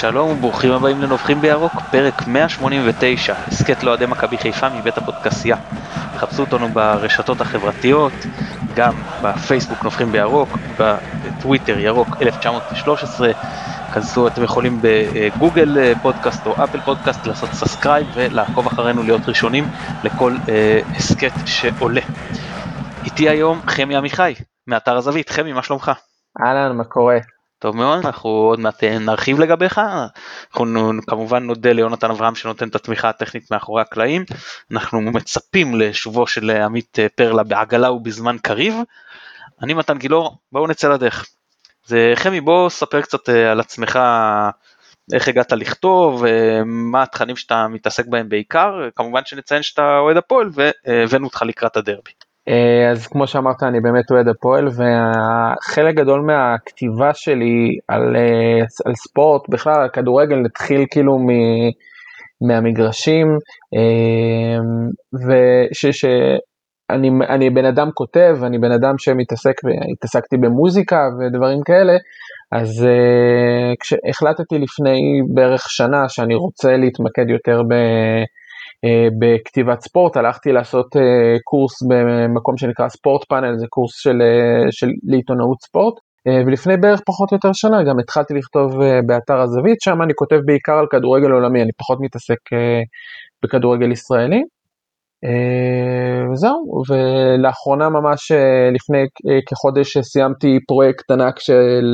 שלום וברוכים הבאים לנובחים בירוק, פרק 189, הסכת לאוהדי מכבי חיפה מבית הפודקסייה. חפשו אותנו ברשתות החברתיות, גם בפייסבוק נובחים בירוק, בטוויטר ירוק 1913, כנסו אתם יכולים בגוגל אה, פודקאסט או Apple Podcast לעשות subscribe ולעקוב אחרינו להיות ראשונים לכל אה, הסכת שעולה. איתי היום חמי עמיחי, מאתר הזווית, חמי מה שלומך? אהלן, מה קורה? טוב מאוד, אנחנו עוד מעט אה, נרחיב לגביך, אנחנו כמובן נודה ליונתן אברהם שנותן את התמיכה הטכנית מאחורי הקלעים, אנחנו מצפים לשובו של עמית אה, פרלה בעגלה ובזמן קריב, אני מתן גילאור, בואו נצא לדרך. זה חמי בוא ספר קצת אה, על עצמך, איך הגעת לכתוב, מה התכנים שאתה מתעסק בהם בעיקר, כמובן שנציין שאתה אוהד הפועל והבאנו אותך לקראת הדרבי. אה, אז כמו שאמרת אני באמת אוהד הפועל וחלק גדול מהכתיבה שלי על, אה, על ספורט בכלל על כדורגל התחיל כאילו מ, מהמגרשים אה, ושאני אני בן אדם כותב אני בן אדם שמתעסק התעסקתי במוזיקה ודברים כאלה אז כשהחלטתי לפני בערך שנה שאני רוצה להתמקד יותר ב... אה, בכתיבת ספורט, הלכתי לעשות אה, קורס במקום שנקרא ספורט פאנל, זה קורס של, אה, של לעיתונאות ספורט, ולפני בערך פחות או יותר שנה גם התחלתי לכתוב באתר הזווית, שם אני כותב בעיקר על כדורגל עולמי, אני פחות מתעסק בכדורגל ישראלי. וזהו, ולאחרונה ממש לפני כחודש סיימתי פרויקט ענק של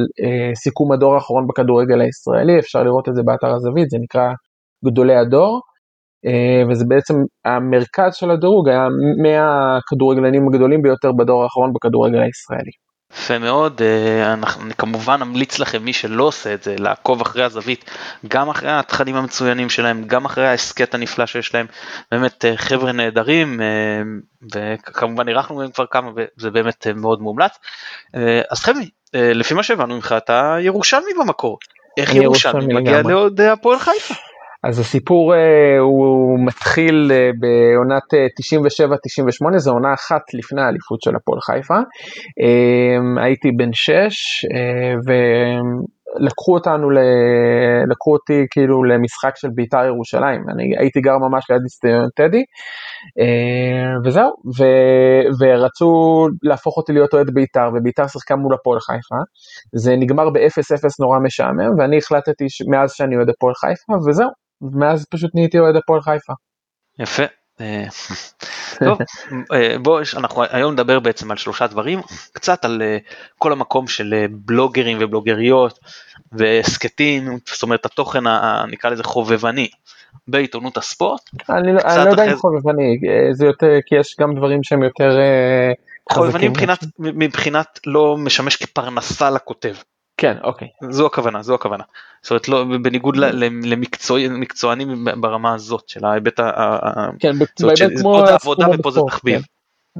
סיכום הדור האחרון בכדורגל הישראלי, אפשר לראות את זה באתר הזווית, זה נקרא גדולי הדור. אה, וזה בעצם המרכז של הדירוג היה מהכדורגלנים הגדולים ביותר בדור האחרון בכדורגל הישראלי. יפה מאוד, אה, אני כמובן אמליץ לכם מי שלא עושה את זה לעקוב אחרי הזווית, גם אחרי התכנים המצוינים שלהם, גם אחרי ההסכת הנפלא שיש להם, באמת אה, חבר'ה נהדרים וכמובן אירחנו מהם כבר כמה וזה באמת מאוד מומלץ. אז חמי, לפי מה שהבנו ממך אתה ירושלמי במקור, איך ירושלמי מגיע לעוד הפועל חיפה? אז הסיפור uh, הוא מתחיל uh, בעונת uh, 97-98, זו עונה אחת לפני האליפות של הפועל חיפה. הייתי בן 6 uh, ולקחו אותנו, ל... לקחו אותי כאילו למשחק של בית"ר ירושלים, אני הייתי גר ממש ליד איסטדיון טדי, uh, וזהו, ו... ורצו להפוך אותי להיות אוהד בית"ר, ובית"ר שיחקה מול הפועל חיפה, זה נגמר ב-0-0 נורא משעמם, ואני החלטתי ש... מאז שאני אוהד הפועל חיפה, וזהו. מאז פשוט נהייתי אוהד הפועל חיפה. יפה. אה, טוב, אה, בוא, אנחנו היום נדבר בעצם על שלושה דברים, קצת על אה, כל המקום של בלוגרים ובלוגריות והסכתים, זאת אומרת התוכן נקרא לזה חובבני בעיתונות הספורט. אני, לא, אני לא יודע אם חובבני, זה יותר, כי יש גם דברים שהם יותר חובבני מבחינת, מבחינת לא משמש כפרנסה לכותב. כן, אוקיי. זו הכוונה, זו הכוונה. זאת אומרת, לא, בניגוד למקצוענים ברמה הזאת של ההיבט ה... כן, בהיבט כמו... עוד העבודה ופה זה תחביב.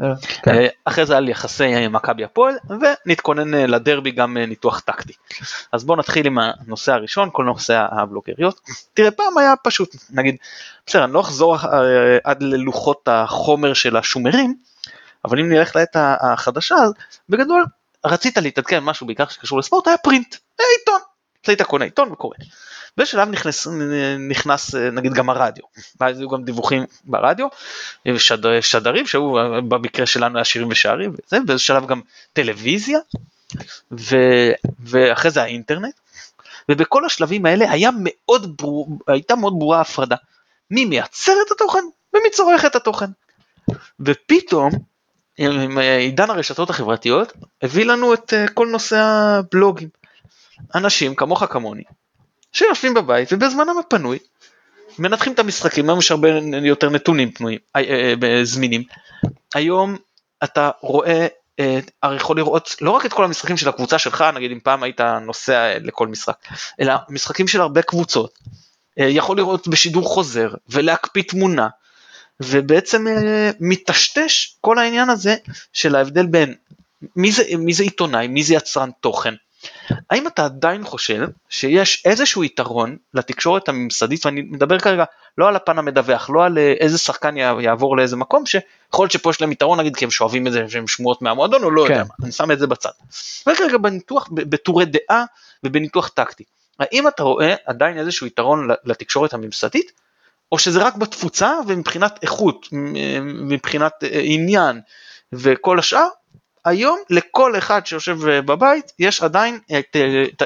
כן. כן. אה, אחרי זה על יחסי מכבי הפועל ונתכונן אה, לדרבי גם אה, ניתוח טקטי. אז בואו נתחיל עם הנושא הראשון, כל נושא הבלוגריות. תראה פעם היה פשוט, נגיד, בסדר אני לא אחזור עד ללוחות החומר של השומרים, אבל אם נלך לעת החדשה אז בגדול רצית להתעדכן משהו בעיקר שקשור לספורט היה פרינט, היה עיתון, היית קונה עיתון וקורא. בשלב נכנס, נכנס נגיד גם הרדיו, ואז היו גם דיווחים ברדיו, שד, שדרים שהיו במקרה שלנו היה שירים ושערים, וזה, באיזה שלב גם טלוויזיה, ו, ואחרי זה האינטרנט, ובכל השלבים האלה היה מאוד ברור, הייתה מאוד ברורה הפרדה, מי מייצר את התוכן ומי צורך את התוכן. ופתאום עם עידן הרשתות החברתיות הביא לנו את אה, כל נושא הבלוגים. אנשים כמוך כמוני שיושבים בבית ובזמנם הפנוי מנתחים את המשחקים, היום יש הרבה יותר נתונים פנויים, אה, אה, זמינים. היום אתה רואה, הרי יכול לראות לא רק את כל המשחקים של הקבוצה שלך, נגיד אם פעם היית נוסע לכל משחק, אלא משחקים של הרבה קבוצות. יכול לראות בשידור חוזר ולהקפיא תמונה ובעצם אה, מטשטש כל העניין הזה של ההבדל בין מי זה, מי זה עיתונאי, מי זה יצרן תוכן. האם אתה עדיין חושב שיש איזשהו יתרון לתקשורת הממסדית, ואני מדבר כרגע לא על הפן המדווח, לא על אה, איזה שחקן יעבור לאיזה מקום, שיכול להיות שפה יש להם יתרון נגיד כי הם שואבים את זה שהם שמועות מהמועדון או לא כן. יודע מה, אני שם את זה בצד. וכרגע בניתוח, בטורי דעה ובניתוח טקטי. האם אתה רואה עדיין איזשהו יתרון לתקשורת הממסדית, או שזה רק בתפוצה ומבחינת איכות, מבחינת אה, עניין וכל השאר, היום לכל אחד שיושב אה, בבית יש עדיין, את,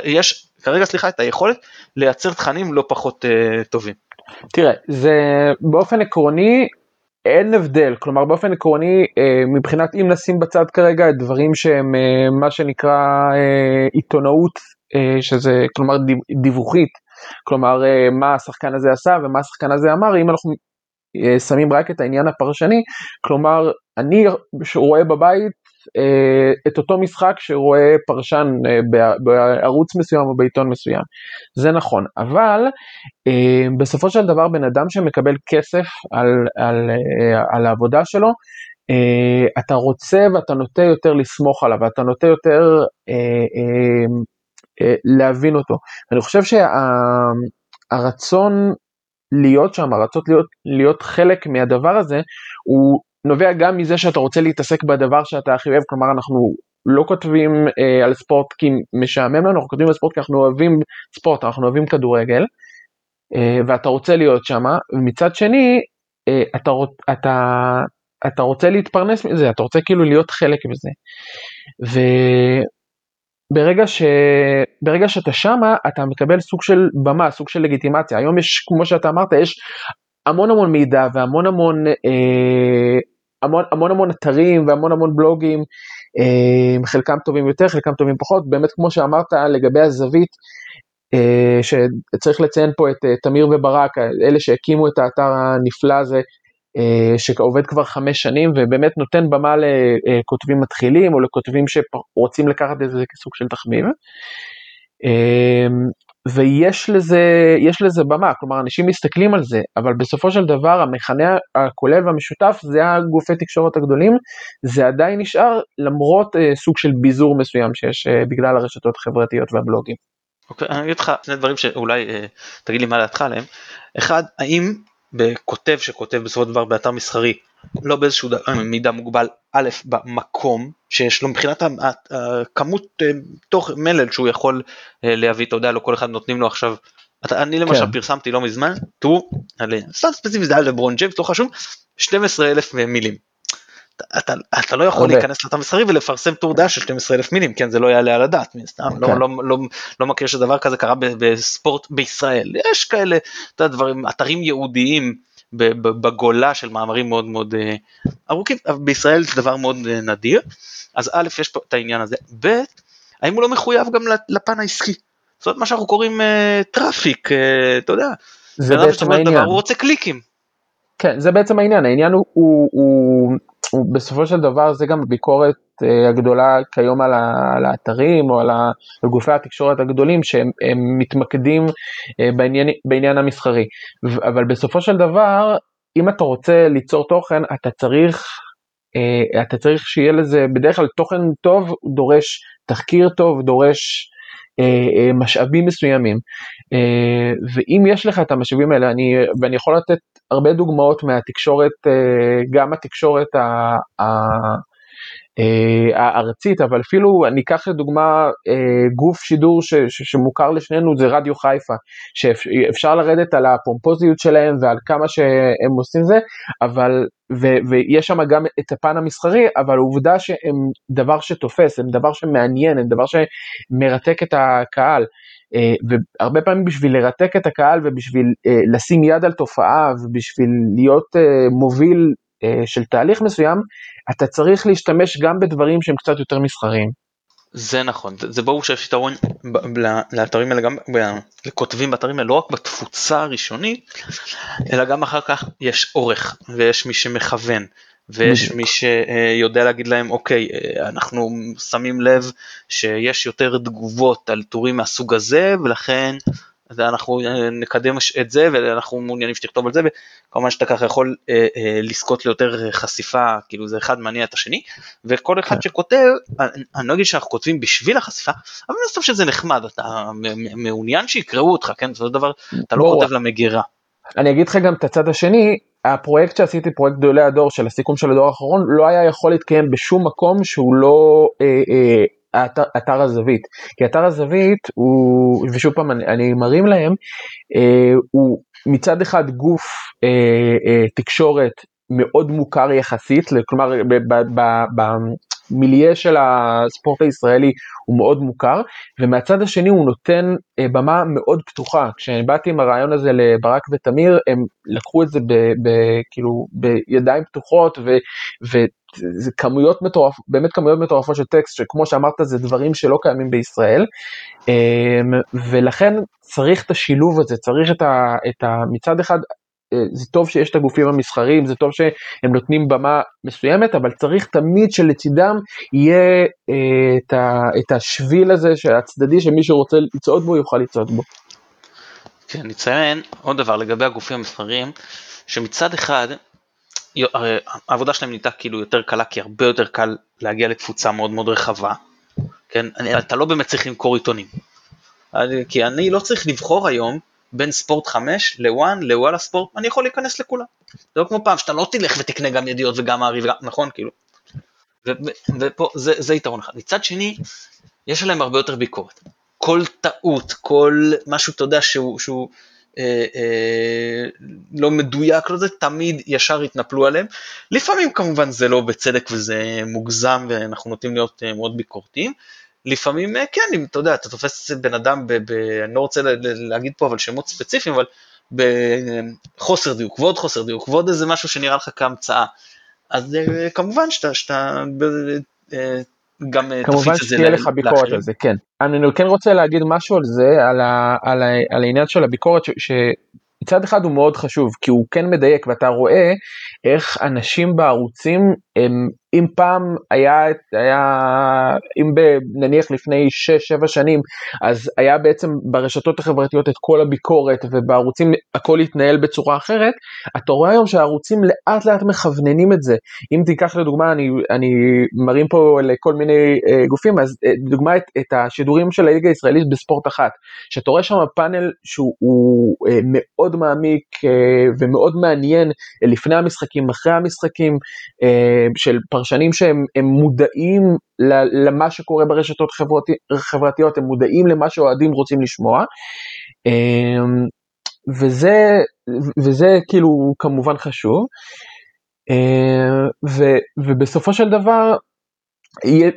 יש כרגע סליחה את היכולת לייצר תכנים לא פחות טובים. תראה, זה באופן עקרוני אין הבדל, כלומר באופן עקרוני אה, מבחינת אם נשים בצד כרגע את דברים שהם אה, מה שנקרא אה, עיתונאות, שזה כלומר דיווחית, כלומר מה השחקן הזה עשה ומה השחקן הזה אמר, אם אנחנו שמים רק את העניין הפרשני, כלומר אני רואה בבית אה, את אותו משחק שרואה פרשן אה, בערוץ מסוים או בעיתון מסוים. זה נכון, אבל אה, בסופו של דבר בן אדם שמקבל כסף על, על, על העבודה שלו, אתה רוצה ואתה נוטה יותר לסמוך עליו, ואתה נוטה יותר להבין אותו. אני חושב שהרצון להיות שם, הרצון להיות, להיות חלק מהדבר הזה, הוא נובע גם מזה שאתה רוצה להתעסק בדבר שאתה הכי אוהב, כלומר אנחנו לא כותבים אה, על ספורט כי משעמם לנו, אנחנו כותבים על ספורט כי אנחנו אוהבים ספורט, אנחנו אוהבים כדורגל, אה, ואתה רוצה להיות שם, ומצד שני, אה, אתה, אתה, אתה רוצה להתפרנס מזה, אתה רוצה כאילו להיות חלק מזה. וברגע ש... ברגע שאתה שמה, אתה מקבל סוג של במה, סוג של לגיטימציה. היום יש, כמו שאתה אמרת, יש המון המון מידע והמון המון אה, המון המון המון אתרים והמון המון בלוגים, אה, חלקם טובים יותר, חלקם טובים פחות, באמת כמו שאמרת לגבי הזווית, אה, שצריך לציין פה את אה, תמיר וברק, אלה שהקימו את האתר הנפלא הזה, שעובד כבר חמש שנים ובאמת נותן במה לכותבים מתחילים או לכותבים שרוצים לקחת את זה כסוג של תחביב. ויש לזה, לזה במה, כלומר אנשים מסתכלים על זה, אבל בסופו של דבר המכנה הכולל והמשותף זה הגופי תקשורת הגדולים, זה עדיין נשאר למרות אה, סוג של ביזור מסוים שיש אה, בגלל הרשתות החברתיות והבלוגים. אוקיי, אני אגיד לך שני דברים שאולי אה, תגיד לי מה דעתך עליהם. אחד, האם בכותב שכותב בסופו של דבר באתר מסחרי, לא באיזשהו מידע מוגבל, א', במקום שיש לו מבחינת הכמות אה, תוך מלל שהוא יכול אה, להביא, אתה יודע, לא כל אחד נותנים לו עכשיו, אני למשל כן. פרסמתי לא מזמן, תראו, סתם ספציפית זה היה לברון ג'יימס, לא חשוב, 12 אלף מילים. אתה, אתה לא יכול להיכנס לאתר מסחרי ולפרסם טור דעה של 12 אלף מילים, כן זה לא יעלה על הדעת, מן הסתם, לא, כן. לא, לא, לא, לא מכיר שדבר כזה קרה בספורט בישראל, יש כאלה, אתה יודע, דברים, אתרים ייעודיים בגולף של מאמרים מאוד מאוד אה, ארוכים, אבל בישראל זה דבר מאוד אה, נדיר, אז א', יש פה את העניין הזה, ב', האם הוא לא מחויב גם לפן העסקי, זאת אומרת מה שאנחנו קוראים traffic, אתה יודע, זה בעצם העניין, דבר, הוא רוצה קליקים. כן, זה בעצם העניין, העניין הוא, הוא, הוא בסופו של דבר זה גם ביקורת אה, הגדולה כיום על, על האתרים או על, גופי התקשורת הגדולים שהם מתמקדים אה, בעניין, בעניין המסחרי. אבל בסופו של דבר, אם אתה רוצה ליצור תוכן, אתה צריך, אה, אתה צריך שיהיה לזה, בדרך כלל תוכן טוב דורש תחקיר טוב, דורש משאבים מסוימים. ואם יש לך את המשאבים האלה, אני, ואני יכול לתת הרבה דוגמאות מהתקשורת, אה, גם התקשורת אה, הארצית, אבל אפילו אני אקח לדוגמה אה, גוף שידור ש, ש, שמוכר לשנינו זה רדיו חיפה, שאפשר לרדת על הפומפוזיות שלהם ועל כמה שהם עושים זה, אבל, ו, ויש שם גם את הפן המסחרי, אבל העובדה שהם דבר שתופס, הם דבר שמעניין, הם דבר שמרתק את הקהל. אה, והרבה פעמים בשביל לרתק את הקהל ובשביל אה, לשים יד על תופעה ובשביל להיות אה, מוביל של תהליך מסוים, אתה צריך להשתמש גם בדברים שהם קצת יותר מסחריים. זה נכון, זה ברור שיש יתרון לאתרים האלה, גם לכותבים באתרים האלה, לא רק בתפוצה הראשונית, אלא גם אחר כך יש עורך ויש מי שמכוון ויש מי שיודע להגיד להם אוקיי אנחנו שמים לב שיש יותר תגובות על טורים מהסוג הזה ולכן אנחנו נקדם את זה ואנחנו מעוניינים שתכתוב על זה וכמובן שאתה ככה יכול אה, אה, לזכות ליותר חשיפה כאילו זה אחד מניע את השני וכל אחד כן. שכותב אני לא אגיד שאנחנו כותבים בשביל החשיפה אבל אני חושב שזה נחמד אתה מעוניין שיקראו אותך כן זה דבר אתה לא כותב למגירה. אני אגיד לך גם את הצד השני הפרויקט שעשיתי, פרויקט גדולי הדור של הסיכום של הדור האחרון, לא היה יכול להתקיים בשום מקום שהוא לא אה, אה, אתר, אתר הזווית. כי אתר הזווית הוא, ושוב פעם אני, אני מרים להם, אה, הוא מצד אחד גוף אה, אה, תקשורת מאוד מוכר יחסית, כלומר במיליה של הספורט הישראלי הוא מאוד מוכר, ומהצד השני הוא נותן אה, במה מאוד פתוחה. כשבאתי עם הרעיון הזה לברק ותמיר, הם לקחו את זה ב, ב, כאילו בידיים פתוחות, ו, וזה כמויות מטורפות, באמת כמויות מטורפות של טקסט, שכמו שאמרת זה דברים שלא קיימים בישראל, אמ, ולכן צריך את השילוב הזה, צריך את ה, את ה מצד אחד אה, זה טוב שיש את הגופים המסחריים, זה טוב שהם נותנים במה מסוימת, אבל צריך תמיד שלצידם יהיה אה, את, ה, את השביל הזה, הצדדי, שמי שרוצה לצעוד בו יוכל לצעוד בו. כן, נציין עוד דבר לגבי הגופים המסחריים, שמצד אחד, הרי העבודה שלהם נהייתה כאילו יותר קלה, כי הרבה יותר קל להגיע לתפוצה מאוד מאוד רחבה, כן, אתה לא באמת צריך למכור עיתונים, כי אני לא צריך לבחור היום בין ספורט 5 לוואן, לוואלה ספורט, אני יכול להיכנס לכולם. זה לא כמו פעם, שאתה לא תלך ותקנה גם ידיעות וגם מעריב, נכון? כאילו. ופה זה, זה יתרון אחד. מצד שני, יש עליהם הרבה יותר ביקורת. כל טעות, כל משהו, אתה יודע, שהוא, שהוא אה, אה, לא מדויק לזה, תמיד ישר יתנפלו עליהם. לפעמים כמובן זה לא בצדק וזה מוגזם ואנחנו נוטים להיות אה, מאוד ביקורתיים. לפעמים כן, אם אתה יודע, אתה תופס בן אדם, ב, ב, אני לא רוצה להגיד פה אבל שמות ספציפיים, אבל בחוסר דיוק, ועוד חוסר דיוק, ועוד איזה משהו שנראה לך כהמצאה. אז כמובן שאתה, שאתה אה, גם כמובן שתהיה לך ביקורת על זה, כן. אני כן רוצה להגיד משהו על זה, על, ה, על, ה, על העניין של הביקורת, ש, שמצד אחד הוא מאוד חשוב, כי הוא כן מדייק, ואתה רואה איך אנשים בערוצים הם אם פעם היה, היה אם ב, נניח לפני 6-7 שנים, אז היה בעצם ברשתות החברתיות את כל הביקורת ובערוצים הכל התנהל בצורה אחרת, אתה רואה היום שהערוצים לאט לאט מכווננים את זה. אם תיקח לדוגמה, אני, אני מרים פה לכל מיני אה, גופים, אז אה, דוגמה את, את השידורים של הליגה הישראלית בספורט אחת, שאתה רואה שם פאנל שהוא אה, מאוד מעמיק אה, ומאוד מעניין אה, לפני המשחקים, אחרי המשחקים, אה, של פרשנים שהם מודעים למה שקורה ברשתות חברתי, חברתיות, הם מודעים למה שאוהדים רוצים לשמוע. אמ, וזה, וזה כאילו כמובן חשוב. אמ, ו, ובסופו של דבר,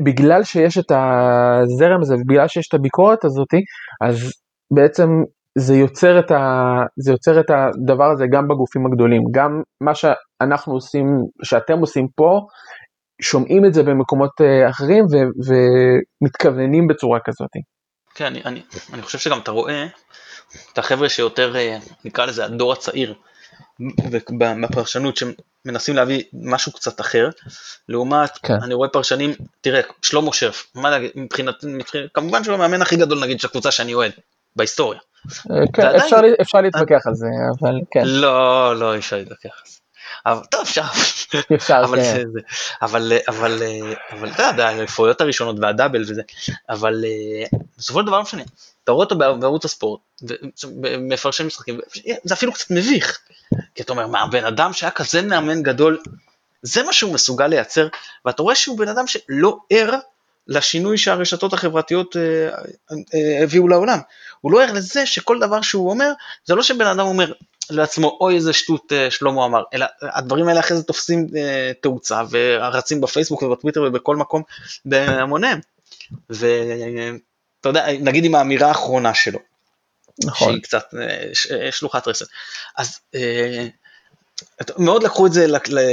בגלל שיש את הזרם הזה ובגלל שיש את הביקורת הזאתי, אז בעצם זה יוצר, ה, זה יוצר את הדבר הזה גם בגופים הגדולים, גם מה שאנחנו עושים, שאתם עושים פה, שומעים את זה במקומות אה, אחרים ו, ומתכווננים בצורה כזאת. כן, אני, אני, אני חושב שגם אתה רואה את החבר'ה שיותר, אה, נקרא לזה הדור הצעיר, בפרשנות שמנסים להביא משהו קצת אחר, לעומת, כן. אני רואה פרשנים, תראה, שלמה שרף, מה להגיד, מבחינת, מבחינת, כמובן שהוא המאמן הכי גדול נגיד של הקבוצה שאני אוהד, בהיסטוריה. אה, כן, אפשר, אפשר להתווכח על זה, אבל כן. לא, לא, אי אפשר להתווכח על זה. אבל טוב, אפשר. אפשר, אבל, כן. זה, אבל, אבל, אבל אתה יודע, האליפויות הראשונות והדאבל וזה, אבל בסופו של דבר לא משנה. אתה רואה אותו בערוץ הספורט, מפרשן משחקים, זה אפילו קצת מביך. כי אתה אומר, מה, בן אדם שהיה כזה מאמן גדול, זה מה שהוא מסוגל לייצר, ואתה רואה שהוא בן אדם שלא ער לשינוי שהרשתות החברתיות אה, אה, הביאו לעולם. הוא לא ער לזה שכל דבר שהוא אומר, זה לא שבן אדם אומר, לעצמו, אוי איזה שטות אה, שלמה אמר, אלא הדברים האלה אחרי זה תופסים אה, תאוצה ורצים בפייסבוק ובטוויטר ובכל מקום בהמוניהם. ואתה יודע, נגיד עם האמירה האחרונה שלו, נכון. שהיא קצת אה, שלוחת רסן. אז מאוד לקחו את זה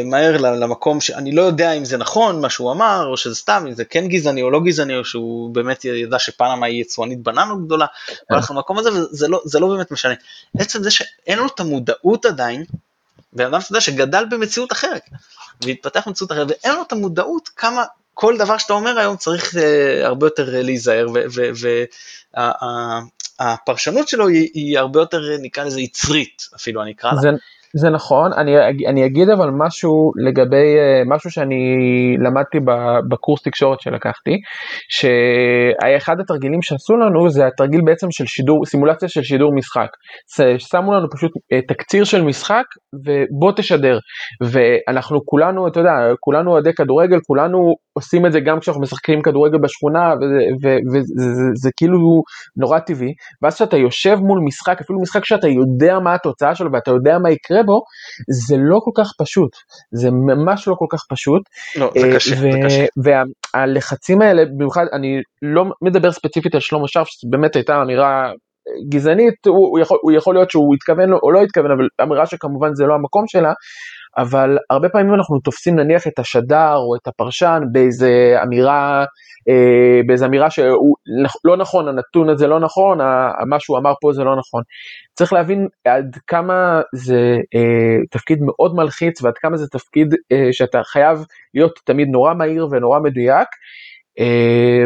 מהר למקום שאני לא יודע אם זה נכון מה שהוא אמר, או שזה סתם, אם זה כן גזעני או לא גזעני, או שהוא באמת ידע שפנמה היא יצואנית בננות גדולה, הלך למקום הזה, וזה לא, לא באמת משנה. עצם זה שאין לו את המודעות עדיין, בן אדם שאתה יודע שגדל במציאות אחרת, והתפתח במציאות אחרת, ואין לו את המודעות כמה כל דבר שאתה אומר היום צריך uh, הרבה יותר uh, להיזהר, והפרשנות שלו היא, היא הרבה יותר, נקרא לזה, יצרית, אפילו אני אקרא לה. זה נכון, אני, אני אגיד אבל משהו לגבי, אה, משהו שאני למדתי בקורס תקשורת שלקחתי, שאחד התרגילים שעשו לנו זה התרגיל בעצם של שידור, סימולציה של שידור משחק. שמו לנו פשוט אה, תקציר של משחק ובוא תשדר. ואנחנו כולנו, אתה יודע, כולנו אוהדי כדורגל, כולנו עושים את זה גם כשאנחנו משחקים כדורגל בשכונה, וזה כאילו נורא טבעי. ואז כשאתה יושב מול משחק, אפילו משחק שאתה יודע מה התוצאה שלו ואתה יודע מה יקרה בו, זה לא כל כך פשוט, זה ממש לא כל כך פשוט. לא, זה קשה, ו- זה קשה. והלחצים האלה, במיוחד, אני לא מדבר ספציפית על שלמה שרף, שבאמת הייתה אמירה גזענית, הוא, הוא, יכול, הוא יכול להיות שהוא התכוון או לא התכוון, אבל אמירה שכמובן זה לא המקום שלה, אבל הרבה פעמים אנחנו תופסים נניח את השדר או את הפרשן באיזה אמירה, אה, באיזה אמירה שהוא לא נכון, הנתון הזה לא נכון, מה שהוא אמר פה זה לא נכון. צריך להבין עד כמה זה אה, תפקיד מאוד מלחיץ ועד כמה זה תפקיד אה, שאתה חייב להיות תמיד נורא מהיר ונורא מדויק. אה,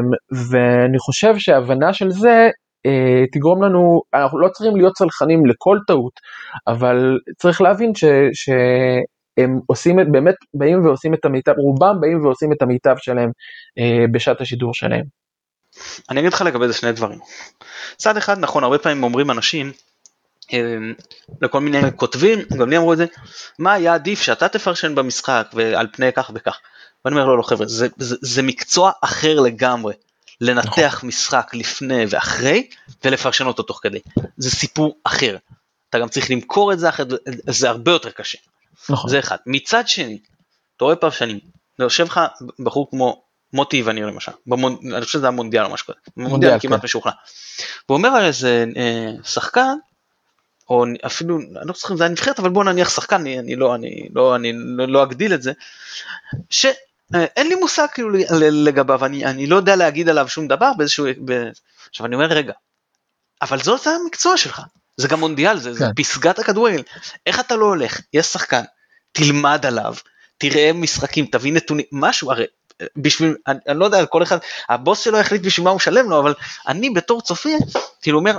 ואני חושב שהבנה של זה אה, תגרום לנו, אנחנו לא צריכים להיות צלחנים לכל טעות, אבל צריך להבין ש, שהם עושים, את, באמת באים ועושים את המיטב, רובם באים ועושים את המיטב שלהם אה, בשעת השידור שלהם. אני אגיד לך לגבי זה שני דברים. צד אחד נכון, הרבה פעמים אומרים אנשים, אה, לכל מיני כותבים, גם לי אמרו את זה, מה היה עדיף שאתה תפרשן במשחק ועל פני כך וכך. ואני אומר לא לא חבר'ה זה, זה, זה מקצוע אחר לגמרי לנתח נכון. משחק לפני ואחרי ולפרשן אותו תוך כדי. זה סיפור אחר. אתה גם צריך למכור את זה אחרת, זה הרבה יותר קשה. נכון. זה אחד. מצד שני, אתה רואה פרשנים, יושב לך בחור כמו מוטי וניר למשל, במונ... אני חושב שזה המונדיאל או משהו כזה, במונדיאל כמעט כן. משוכנע. והוא אומר על איזה אה, שחקן, או אפילו, אני לא זוכר אם זה היה נבחרת, אבל בוא נניח שחקן, אני, אני, לא, אני, לא, אני לא, לא אגדיל את זה, ש... אה, לי מושג כאילו לגביו, אני, אני לא יודע להגיד עליו שום דבר באיזשהו... ב... עכשיו אני אומר רגע, אבל זאת המקצוע שלך, זה גם מונדיאל, זה, כן. זה פסגת הכדורגל, איך אתה לא הולך, יש שחקן, תלמד עליו, תראה משחקים, תביא נתונים, משהו, הרי אה, בשביל, אני, אני לא יודע, כל אחד, הבוס שלו יחליט בשביל מה הוא משלם לו, אבל אני בתור צופה, כאילו אומר,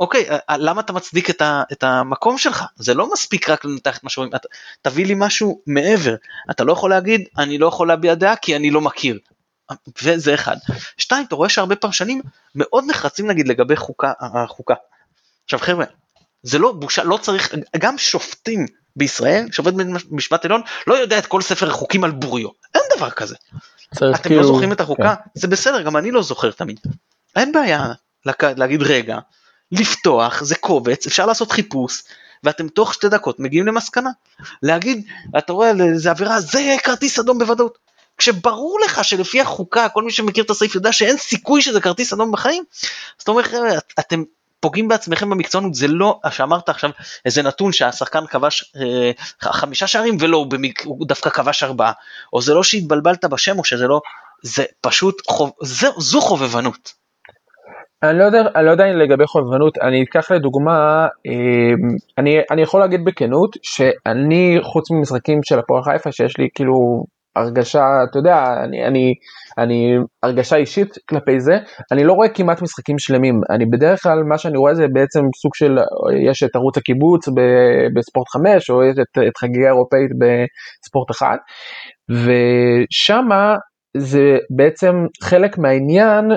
אוקיי, אה, אה, למה אתה מצדיק את, ה, את המקום שלך? זה לא מספיק רק לנתח את מה שאומרים, תביא לי משהו מעבר. אתה לא יכול להגיד, אני לא יכול להביע דעה כי אני לא מכיר. וזה אחד. שתיים, אתה רואה שהרבה פרשנים מאוד נחרצים נגיד לגבי חוקה, החוקה. עכשיו חבר'ה, זה לא בושה, לא צריך, גם שופטים בישראל, שופט במשפט עליון, לא יודע את כל ספר החוקים על בוריו. אין דבר כזה. אתם לא כאילו... לא זוכרים את החוקה? כן. זה בסדר, גם אני לא זוכר תמיד. אין בעיה להגיד רגע, לפתוח, זה קובץ, אפשר לעשות חיפוש, ואתם תוך שתי דקות מגיעים למסקנה. להגיד, אתה רואה, זה עבירה, זה כרטיס אדום בוודאות. כשברור לך שלפי החוקה, כל מי שמכיר את הסעיף יודע שאין סיכוי שזה כרטיס אדום בחיים, אז אתה אומר, חבר'ה, אתם פוגעים בעצמכם במקצוענות, זה לא, שאמרת עכשיו, איזה נתון שהשחקן כבש אה, חמישה שערים ולא, הוא, במק... הוא דווקא כבש ארבעה, או זה לא שהתבלבלת בשם, או שזה לא, זה פשוט, חוב... זה, זו חובבנות. אני לא יודע, אני לא יודע לגבי חובבנות, אני אקח לדוגמה, אמ, אני, אני יכול להגיד בכנות שאני חוץ ממשחקים של הפועל חיפה שיש לי כאילו הרגשה, אתה יודע, אני, אני, אני הרגשה אישית כלפי זה, אני לא רואה כמעט משחקים שלמים, אני בדרך כלל מה שאני רואה זה בעצם סוג של, יש את ערוץ הקיבוץ בספורט 5 או יש את, את חגיגה אירופאית בספורט 1, ושמה זה בעצם חלק מהעניין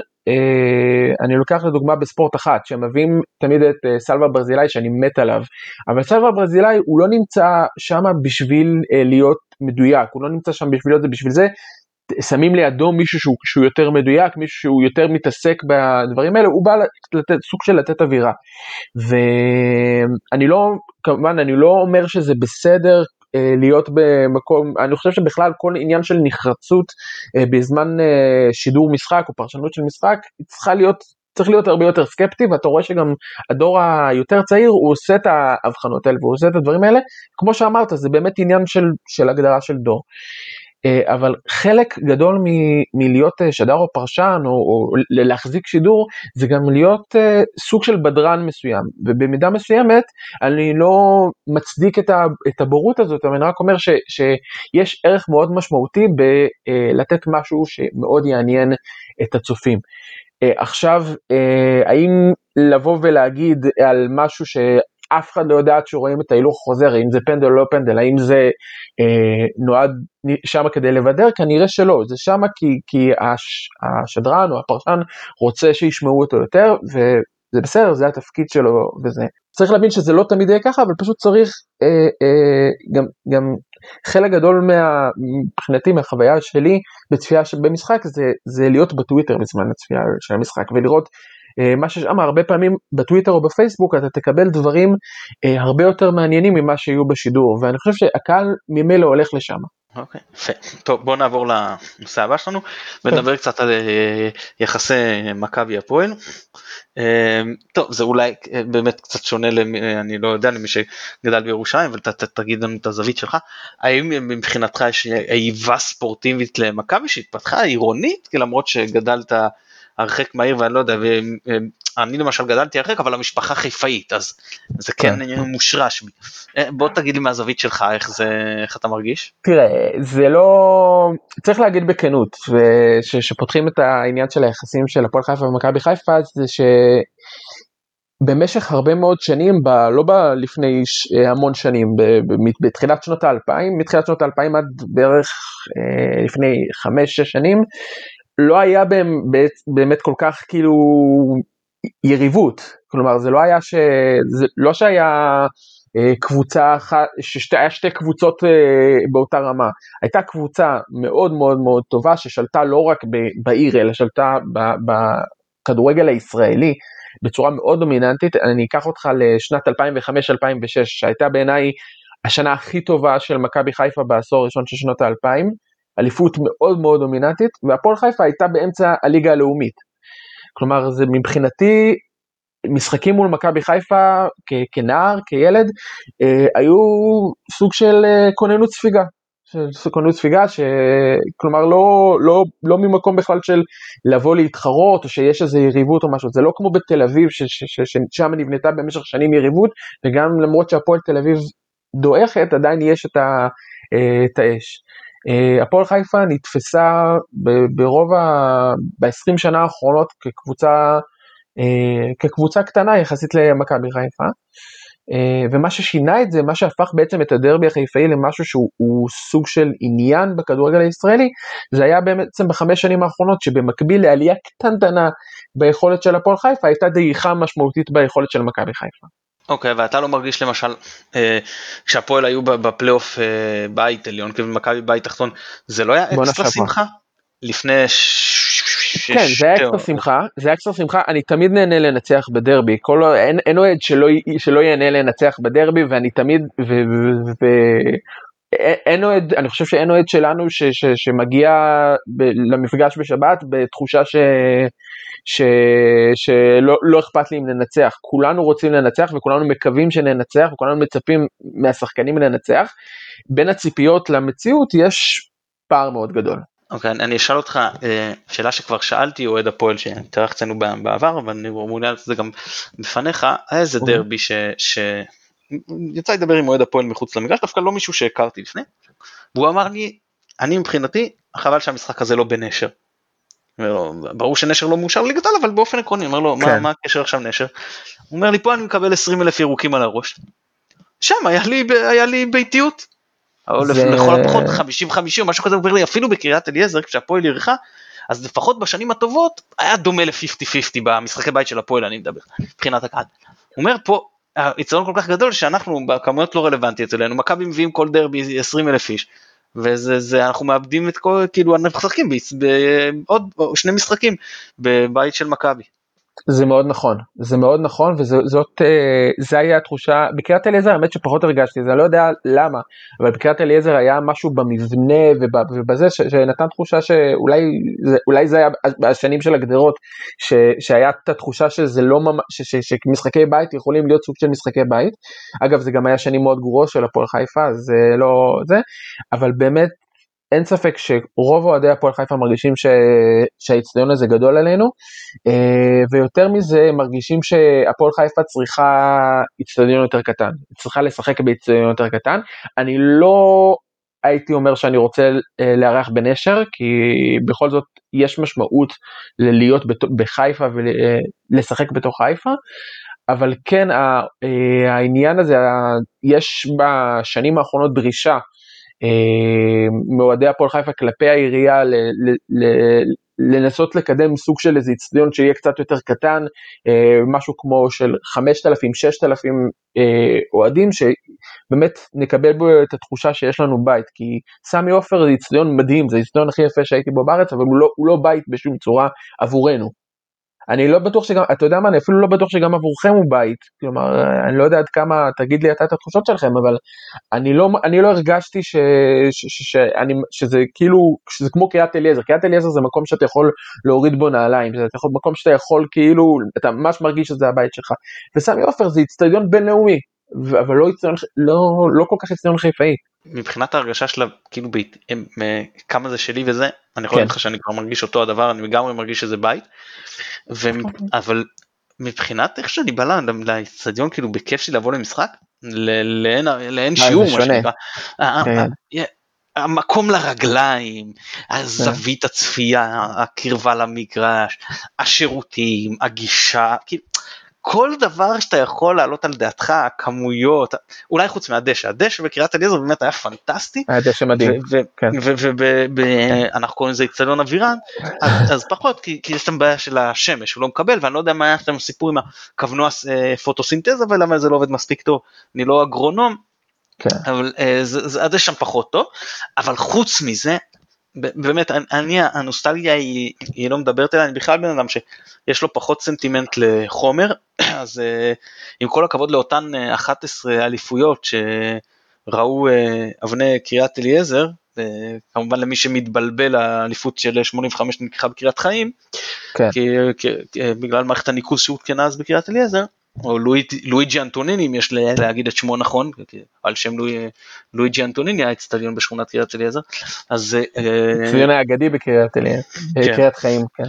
אני לוקח לדוגמה בספורט אחת, שהם מביאים תמיד את אה, סלווה ברזילאי שאני מת עליו, אבל סלווה ברזילאי הוא לא נמצא שם בשביל אה, להיות מדויק, הוא לא נמצא שם בשביל להיות זה, בשביל זה שמים לידו מישהו שהוא, שהוא יותר מדויק, מישהו שהוא יותר מתעסק בדברים האלה, הוא בא לתת, סוג של לתת אווירה. ואני לא, כמובן, אני לא אומר שזה בסדר אה, להיות במקום, אני חושב שבכלל כל עניין של נחרצות אה, בזמן אה, שידור משחק או פרשנות של משחק, צריכה להיות צריך להיות הרבה יותר סקפטי ואתה רואה שגם הדור היותר צעיר הוא עושה את ההבחנות האלה והוא עושה את הדברים האלה כמו שאמרת זה באמת עניין של, של הגדרה של דור. אה, אבל חלק גדול מ- מלהיות אה, שדר או פרשן או, או להחזיק שידור זה גם להיות uh, סוג של בדרן מסוים ובמידה מסוימת אני לא מצדיק את, הבורות הזאת אבל אני רק אומר ש- שיש ערך מאוד משמעותי בלתת משהו שמאוד יעניין את הצופים. עכשיו האם לבוא ולהגיד על משהו ש... אף אחד לא יודעת שרואים את ההילוך חוזר, האם זה פנדל או לא פנדל, האם זה אה, נועד שם כדי לבדר, כנראה שלא, זה שם כי, כי הש, השדרן או הפרשן רוצה שישמעו אותו יותר, וזה בסדר, זה התפקיד שלו וזה. צריך להבין שזה לא תמיד יהיה ככה, אבל פשוט צריך אה, אה, גם, גם חלק גדול מה, מבחינתי מהחוויה שלי בצפייה במשחק זה, זה להיות בטוויטר בזמן הצפייה של המשחק ולראות מה ששם הרבה פעמים בטוויטר או בפייסבוק אתה תקבל דברים אה, הרבה יותר מעניינים ממה שיהיו בשידור ואני חושב שהקהל ממילא הולך לשם. אוקיי, יפה. טוב, בוא נעבור לנושא הבא שלנו ונדבר קצת על אה, יחסי מכבי הפועל. טוב, זה אולי באמת קצת שונה, אני לא יודע, למי שגדל בירושלים, אבל תגיד לנו את הזווית שלך. האם מבחינתך יש איבה ספורטיבית למכבי שהתפתחה עירונית, למרות שגדלת הרחק מהעיר ואני לא יודע, ואני למשל גדלתי הרחק אבל המשפחה חיפאית אז זה כן, כן. מושרש. אה, בוא תגיד לי מהזווית שלך איך זה, איך אתה מרגיש? תראה, זה לא, צריך להגיד בכנות, שפותחים את העניין של היחסים של הפועל חיפה ומכבי חיפה זה ש... במשך הרבה מאוד שנים, ב, לא ב, לפני ש, המון שנים, ב, ב, בתחילת שנות האלפיים, מתחילת שנות האלפיים עד בערך אה, לפני חמש-שש שנים, לא היה באמת כל כך כאילו יריבות, כלומר זה לא היה ש... זה לא שהיה אה, קבוצה אחת, שהיה שתי קבוצות אה, באותה רמה, הייתה קבוצה מאוד מאוד מאוד טובה ששלטה לא רק בעיר אלא שלטה בכדורגל הישראלי בצורה מאוד דומיננטית, אני אקח אותך לשנת 2005-2006 שהייתה בעיניי השנה הכי טובה של מכבי חיפה בעשור הראשון של שנות האלפיים, אליפות מאוד מאוד דומיננטית, והפועל חיפה הייתה באמצע הליגה הלאומית. כלומר, זה מבחינתי, משחקים מול מכבי חיפה כ- כנער, כילד, אה, היו סוג של אה, כוננות ספיגה. של כוננות ספיגה, ש... כלומר לא, לא, לא ממקום בכלל של לבוא להתחרות, או שיש איזו יריבות או משהו, זה לא כמו בתל אביב, ש- ש- ש- ששם נבנתה במשך שנים יריבות, וגם למרות שהפועל תל אביב דועכת, עדיין יש את, ה, אה, את האש. אה, הפועל חיפה נתפסה ברוב ה... ב-20 שנה האחרונות כקבוצה, אה, כקבוצה קטנה יחסית למכבי חיפה. אה, ומה ששינה את זה, מה שהפך בעצם את הדרבי החיפאי למשהו שהוא סוג של עניין בכדורגל הישראלי, זה היה בעצם בחמש שנים האחרונות, שבמקביל לעלייה קטנטנה ביכולת של הפועל חיפה, הייתה דעיכה משמעותית ביכולת של מכבי חיפה. אוקיי, okay, ואתה לא מרגיש למשל, אה, כשהפועל היו בפלייאוף אה, בית עליון, כאילו מכבי בית תחתון, זה לא היה אקסטרה שמחה? לפני ש... כן, זה היה אקסטרה שמחה, זה היה אקסטרה שמחה, אני תמיד נהנה לנצח בדרבי, כל, אין, אין אוהד שלא, שלא ייהנה לנצח בדרבי, ואני תמיד, ו, ו, ו, אין אוהד, אני חושב שאין אוהד שלנו ש, ש, שמגיע ב, למפגש בשבת בתחושה ש... ש, שלא לא אכפת לי אם ננצח, כולנו רוצים לנצח וכולנו מקווים שננצח וכולנו מצפים מהשחקנים לנצח, בין הציפיות למציאות יש פער מאוד גדול. אוקיי, okay, אני אשאל אותך אה, שאלה שכבר שאלתי אוהד הפועל שהתארח אצלנו בעבר, אבל אני מעוניין לעשות את זה גם בפניך, היה איזה אוקיי. דרבי ש... ש... יצא לדבר עם אוהד הפועל מחוץ למגרש, דווקא לא מישהו שהכרתי לפני, והוא אמר לי, אני מבחינתי, חבל שהמשחק הזה לא בנשר. ברור שנשר לא מאושר ליגת אבל באופן עקרוני, אומר לו, כן. מה, מה הקשר עכשיו נשר? הוא אומר לי, פה אני מקבל 20 אלף ירוקים על הראש. שם היה לי, היה לי ביתיות. או זה... לכל הפחות 50-50 או משהו כזה, אומר לי, אפילו בקריית אליעזר, כשהפועל ירחה, אז לפחות בשנים הטובות היה דומה ל-50-50 במשחקי בית של הפועל, אני מדבר, מבחינת הקהל. הוא אומר פה, היצרון כל כך גדול שאנחנו בכמויות לא רלוונטיות אלינו, מכבי מביאים כל דרבי 20 אלף איש. וזה זה אנחנו מאבדים את כל כאילו אנחנו משחקים בעוד שני משחקים בבית של מכבי. זה מאוד נכון, זה מאוד נכון וזאת, אה, זה היה התחושה, בקריית אליעזר האמת שפחות הרגשתי זה, אני לא יודע למה, אבל בקריית אליעזר היה משהו במבנה ובזה שנתן תחושה שאולי זה, אולי זה היה בשנים של הגדרות, ש, שהיה את התחושה שזה לא ממש, שמשחקי בית יכולים להיות סוג של משחקי בית, אגב זה גם היה שנים מאוד גרועות של הפועל חיפה, זה לא זה, אבל באמת אין ספק שרוב אוהדי הפועל חיפה מרגישים ש... שהאיצטדיון הזה גדול עלינו, אה, ויותר מזה מרגישים שהפועל חיפה צריכה איצטדיון יותר קטן, צריכה לשחק באיצטדיון יותר קטן. אני לא הייתי אומר שאני רוצה אה, לארח בנשר, כי בכל זאת יש משמעות ללהיות בחיפה ולשחק בתוך חיפה, אבל כן העניין הזה, יש בשנים האחרונות דרישה מאוהדי הפועל חיפה כלפי העירייה לנסות לקדם סוג של איזה אצטדיון שיהיה קצת יותר קטן, משהו כמו של 5,000-6,000 אוהדים, שבאמת נקבל בו את התחושה שיש לנו בית, כי סמי עופר זה אצטדיון מדהים, זה האצטדיון הכי יפה שהייתי בו בארץ, אבל הוא לא, הוא לא בית בשום צורה עבורנו. אני לא בטוח שגם, אתה יודע מה, אני אפילו לא בטוח שגם עבורכם הוא בית, כלומר, אני לא יודע עד כמה, תגיד לי אתה את התחושות שלכם, אבל אני לא, אני לא הרגשתי ש, ש, ש, שאני, שזה כאילו, שזה כמו קריית אליעזר, קריית אליעזר זה מקום שאתה יכול להוריד בו נעליים, זה יכול, מקום שאתה יכול כאילו, אתה ממש מרגיש שזה הבית שלך, וסמי עופר זה איצטדיון בינלאומי, אבל לא, לא, לא כל כך איצטדיון חיפאי. מבחינת ההרגשה שלה כאילו בהתאם כמה זה שלי וזה אני יכול כן. להגיד לך שאני כבר מרגיש אותו הדבר אני לגמרי מרגיש שזה בית. ו... אבל מבחינת איך שאני בא לאצטדיון כאילו בכיף שלי לבוא למשחק לאין, אה, שיעור מה שנקרא. כן. המקום לרגליים, הזווית הצפייה, הקרבה למגרש, השירותים, הגישה, כאילו, כל דבר שאתה יכול להעלות על דעתך, הכמויות, אולי חוץ מהדשא, הדשא בקריית אליעזר באמת היה פנטסטי. היה דשא מדהים, כן. ואנחנו קוראים לזה אצטדיון אבירן, אז פחות, כי יש שם בעיה של השמש, הוא לא מקבל, ואני לא יודע מה היה שם סיפור עם הקבנוע אה, פוטוסינתזה ולמה זה לא עובד מספיק טוב, אני לא אגרונום, כן. אבל אה, זה, זה שם פחות טוב, אבל חוץ מזה, באמת, אני, הנוסטלגיה היא, היא לא מדברת אליי, אני בכלל בן אדם שיש לו פחות סנטימנט לחומר, אז uh, עם כל הכבוד לאותן 11 אה, אליפויות שראו uh, אבני קריית אליעזר, כמובן למי שמתבלבל האליפות של 85 נלקחה בקריית חיים, כן. כי, כי, בגלל מערכת הניקוז שהותקנה אז בקריית אליעזר, או לואיג'י אנטוניני אם יש להגיד את שמו נכון, על שם לואיג'י אנטוניני האצטדיון בשכונת קריית אליעזר. אז... האצטדיון אה, האגדי בקריית אליעזר, כן. בקריית חיים, כן.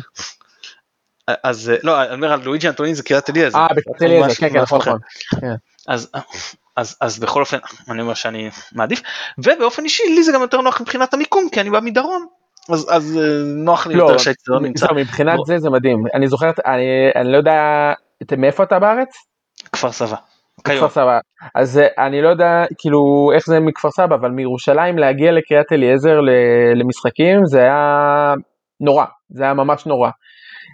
אז לא, אני אומר על לואיג'י אנטוניני זה קריית אליעזר. אה, בקריית אליעזר, כן, כן, נכון, נכון. כן. אז אז, אז בכל אופן אני אומר שאני מעדיף ובאופן אישי לי זה גם יותר נוח מבחינת המיקום כי אני בא מדרום אז, אז אה, נוח לי לא, יותר שהאצטדיון נמצא. לא, מבחינת בוא. זה זה מדהים אני זוכר אני, אני לא יודע מאיפה אתה בארץ? כפר סבא. כפר סבא. אז אה, אני לא יודע כאילו איך זה מכפר סבא, אבל מירושלים להגיע לקריית אליעזר למשחקים זה היה נורא, זה היה ממש נורא.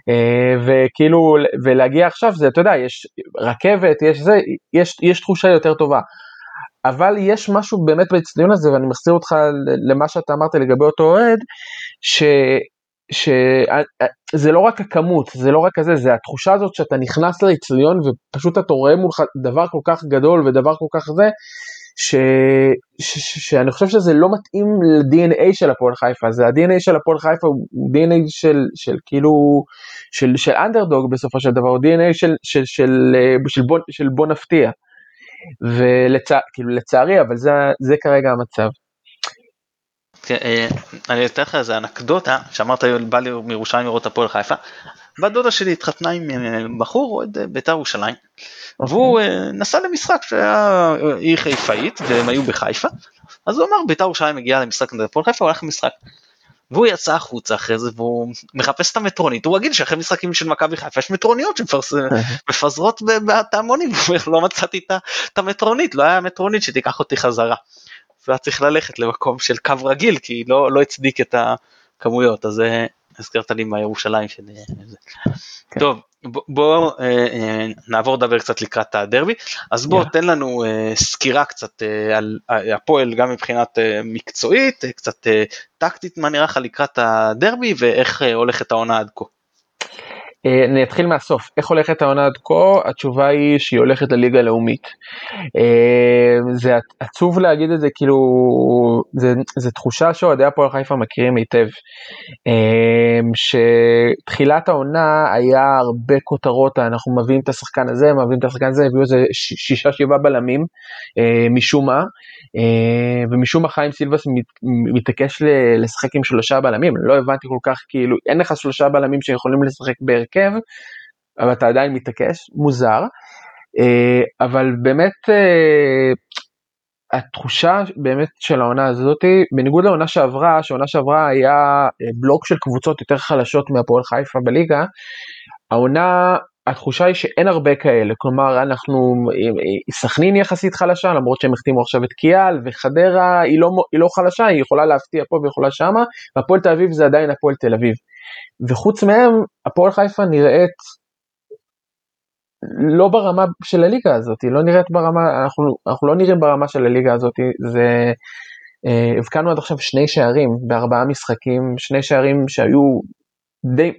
אה, וכאילו, ולהגיע עכשיו זה, אתה יודע, יש רכבת, יש זה, יש, יש תחושה יותר טובה. אבל יש משהו באמת באצטדיון הזה, ואני מחזיר אותך למה שאתה אמרת לגבי אותו אוהד, ש... שזה לא רק הכמות, זה לא רק כזה, זה התחושה הזאת שאתה נכנס לאצטדיון ופשוט אתה רואה מולך דבר כל כך גדול ודבר כל כך זה, ש, ש, ש, שאני חושב שזה לא מתאים ל-DNA של הפועל חיפה, זה ה-DNA של הפועל חיפה הוא DNA של, של כאילו, של, של אנדרדוג בסופו של דבר, הוא DNA של, של, של, של, בוא, של בוא נפתיע. ולצערי, אבל זה, זה כרגע המצב. כן, אה, אני אתן לך איזה אנקדוטה, שאמרת בא לי מירושלים לראות הפועל חיפה, בת דודה שלי התחתנה עם אה, בחור אוהד אה, בית"ר ירושלים, אוקיי. והוא נסע למשחק שהיה עיר חיפאית והם היו בחיפה, אז הוא אמר בית"ר ירושלים מגיעה למשחק נגד הפועל חיפה, הוא הולך למשחק. והוא יצא החוצה אחרי זה והוא מחפש את המטרונית, הוא רגיל שאחרי משחקים של מכבי חיפה יש מטרוניות שמפזרות בהמונים, הוא לא מצאתי את המטרונית, לא היה מטרונית שתיקח אותי חזרה. והיה צריך ללכת למקום של קו רגיל כי לא, לא הצדיק את הכמויות אז אה, הזכרת לי מהירושלים של זה. כן. טוב בוא, בוא אה, אה, נעבור לדבר קצת לקראת הדרבי אז בוא yeah. תן לנו אה, סקירה קצת אה, על הפועל גם מבחינת אה, מקצועית אה, קצת אה, טקטית מה נראה לך לקראת הדרבי ואיך אה, הולכת העונה עד כה. אה, אני אתחיל מהסוף, איך הולכת העונה עד כה? התשובה היא שהיא הולכת לליגה הלאומית. אה, זה עצוב להגיד את זה, כאילו, זה תחושה שאוהדי הפועל חיפה מכירים היטב. אה, שתחילת העונה היה הרבה כותרות, אנחנו מביאים את השחקן הזה, מביאים את השחקן הזה, הביאו איזה שישה שבעה בלמים, משום מה, ומשום מה חיים סילבס מתעקש לשחק עם שלושה בלמים, לא הבנתי כל כך, כאילו, אין לך שלושה בלמים שיכולים לשחק בערך. בהרכב, אבל אתה עדיין מתעקש, מוזר. אה, אבל באמת אה, התחושה באמת של העונה הזאתי, בניגוד לעונה שעברה, שעונה שעברה היה אה, בלוק של קבוצות יותר חלשות מהפועל חיפה בליגה, העונה התחושה היא שאין הרבה כאלה, כלומר אנחנו, סכנין יחסית חלשה למרות שהם החתימו עכשיו את קיאל וחדרה היא לא, היא לא חלשה, היא יכולה להפתיע פה ויכולה שמה, והפועל תל אביב זה עדיין הפועל תל אביב. וחוץ מהם, הפועל חיפה נראית לא ברמה של הליגה הזאת, לא נראית ברמה, אנחנו, אנחנו לא נראים ברמה של הליגה הזאת, זה, אה, הבקענו עד עכשיו שני שערים בארבעה משחקים, שני שערים שהיו די,